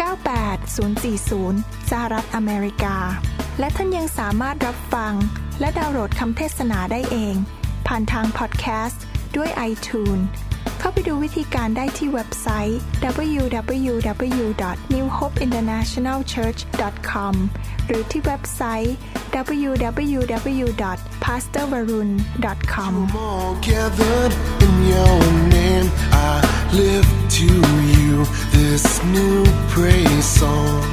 98040 สหรัฐอเมริกา และท่านยังสามารถรับฟัง และดาวน์โหลดคำเทศนาได้เอง ผ่านทางพอดแคสต์ด้วย iTunes เข้าไปดูวิธีการได้ที่เว็บไซต์ www.newhopeinternationalchurch.com หรือที่เว็บไซต์ www.pastorvarun.com Lift to you this new praise song.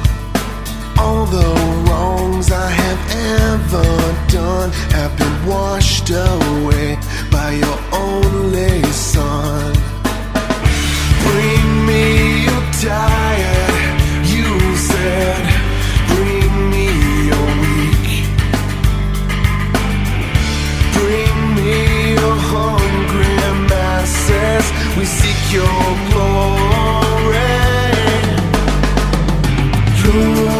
All the wrongs I have ever done have been washed away by your only Son. Bring me your tired, you said. We seek your glory. Lord,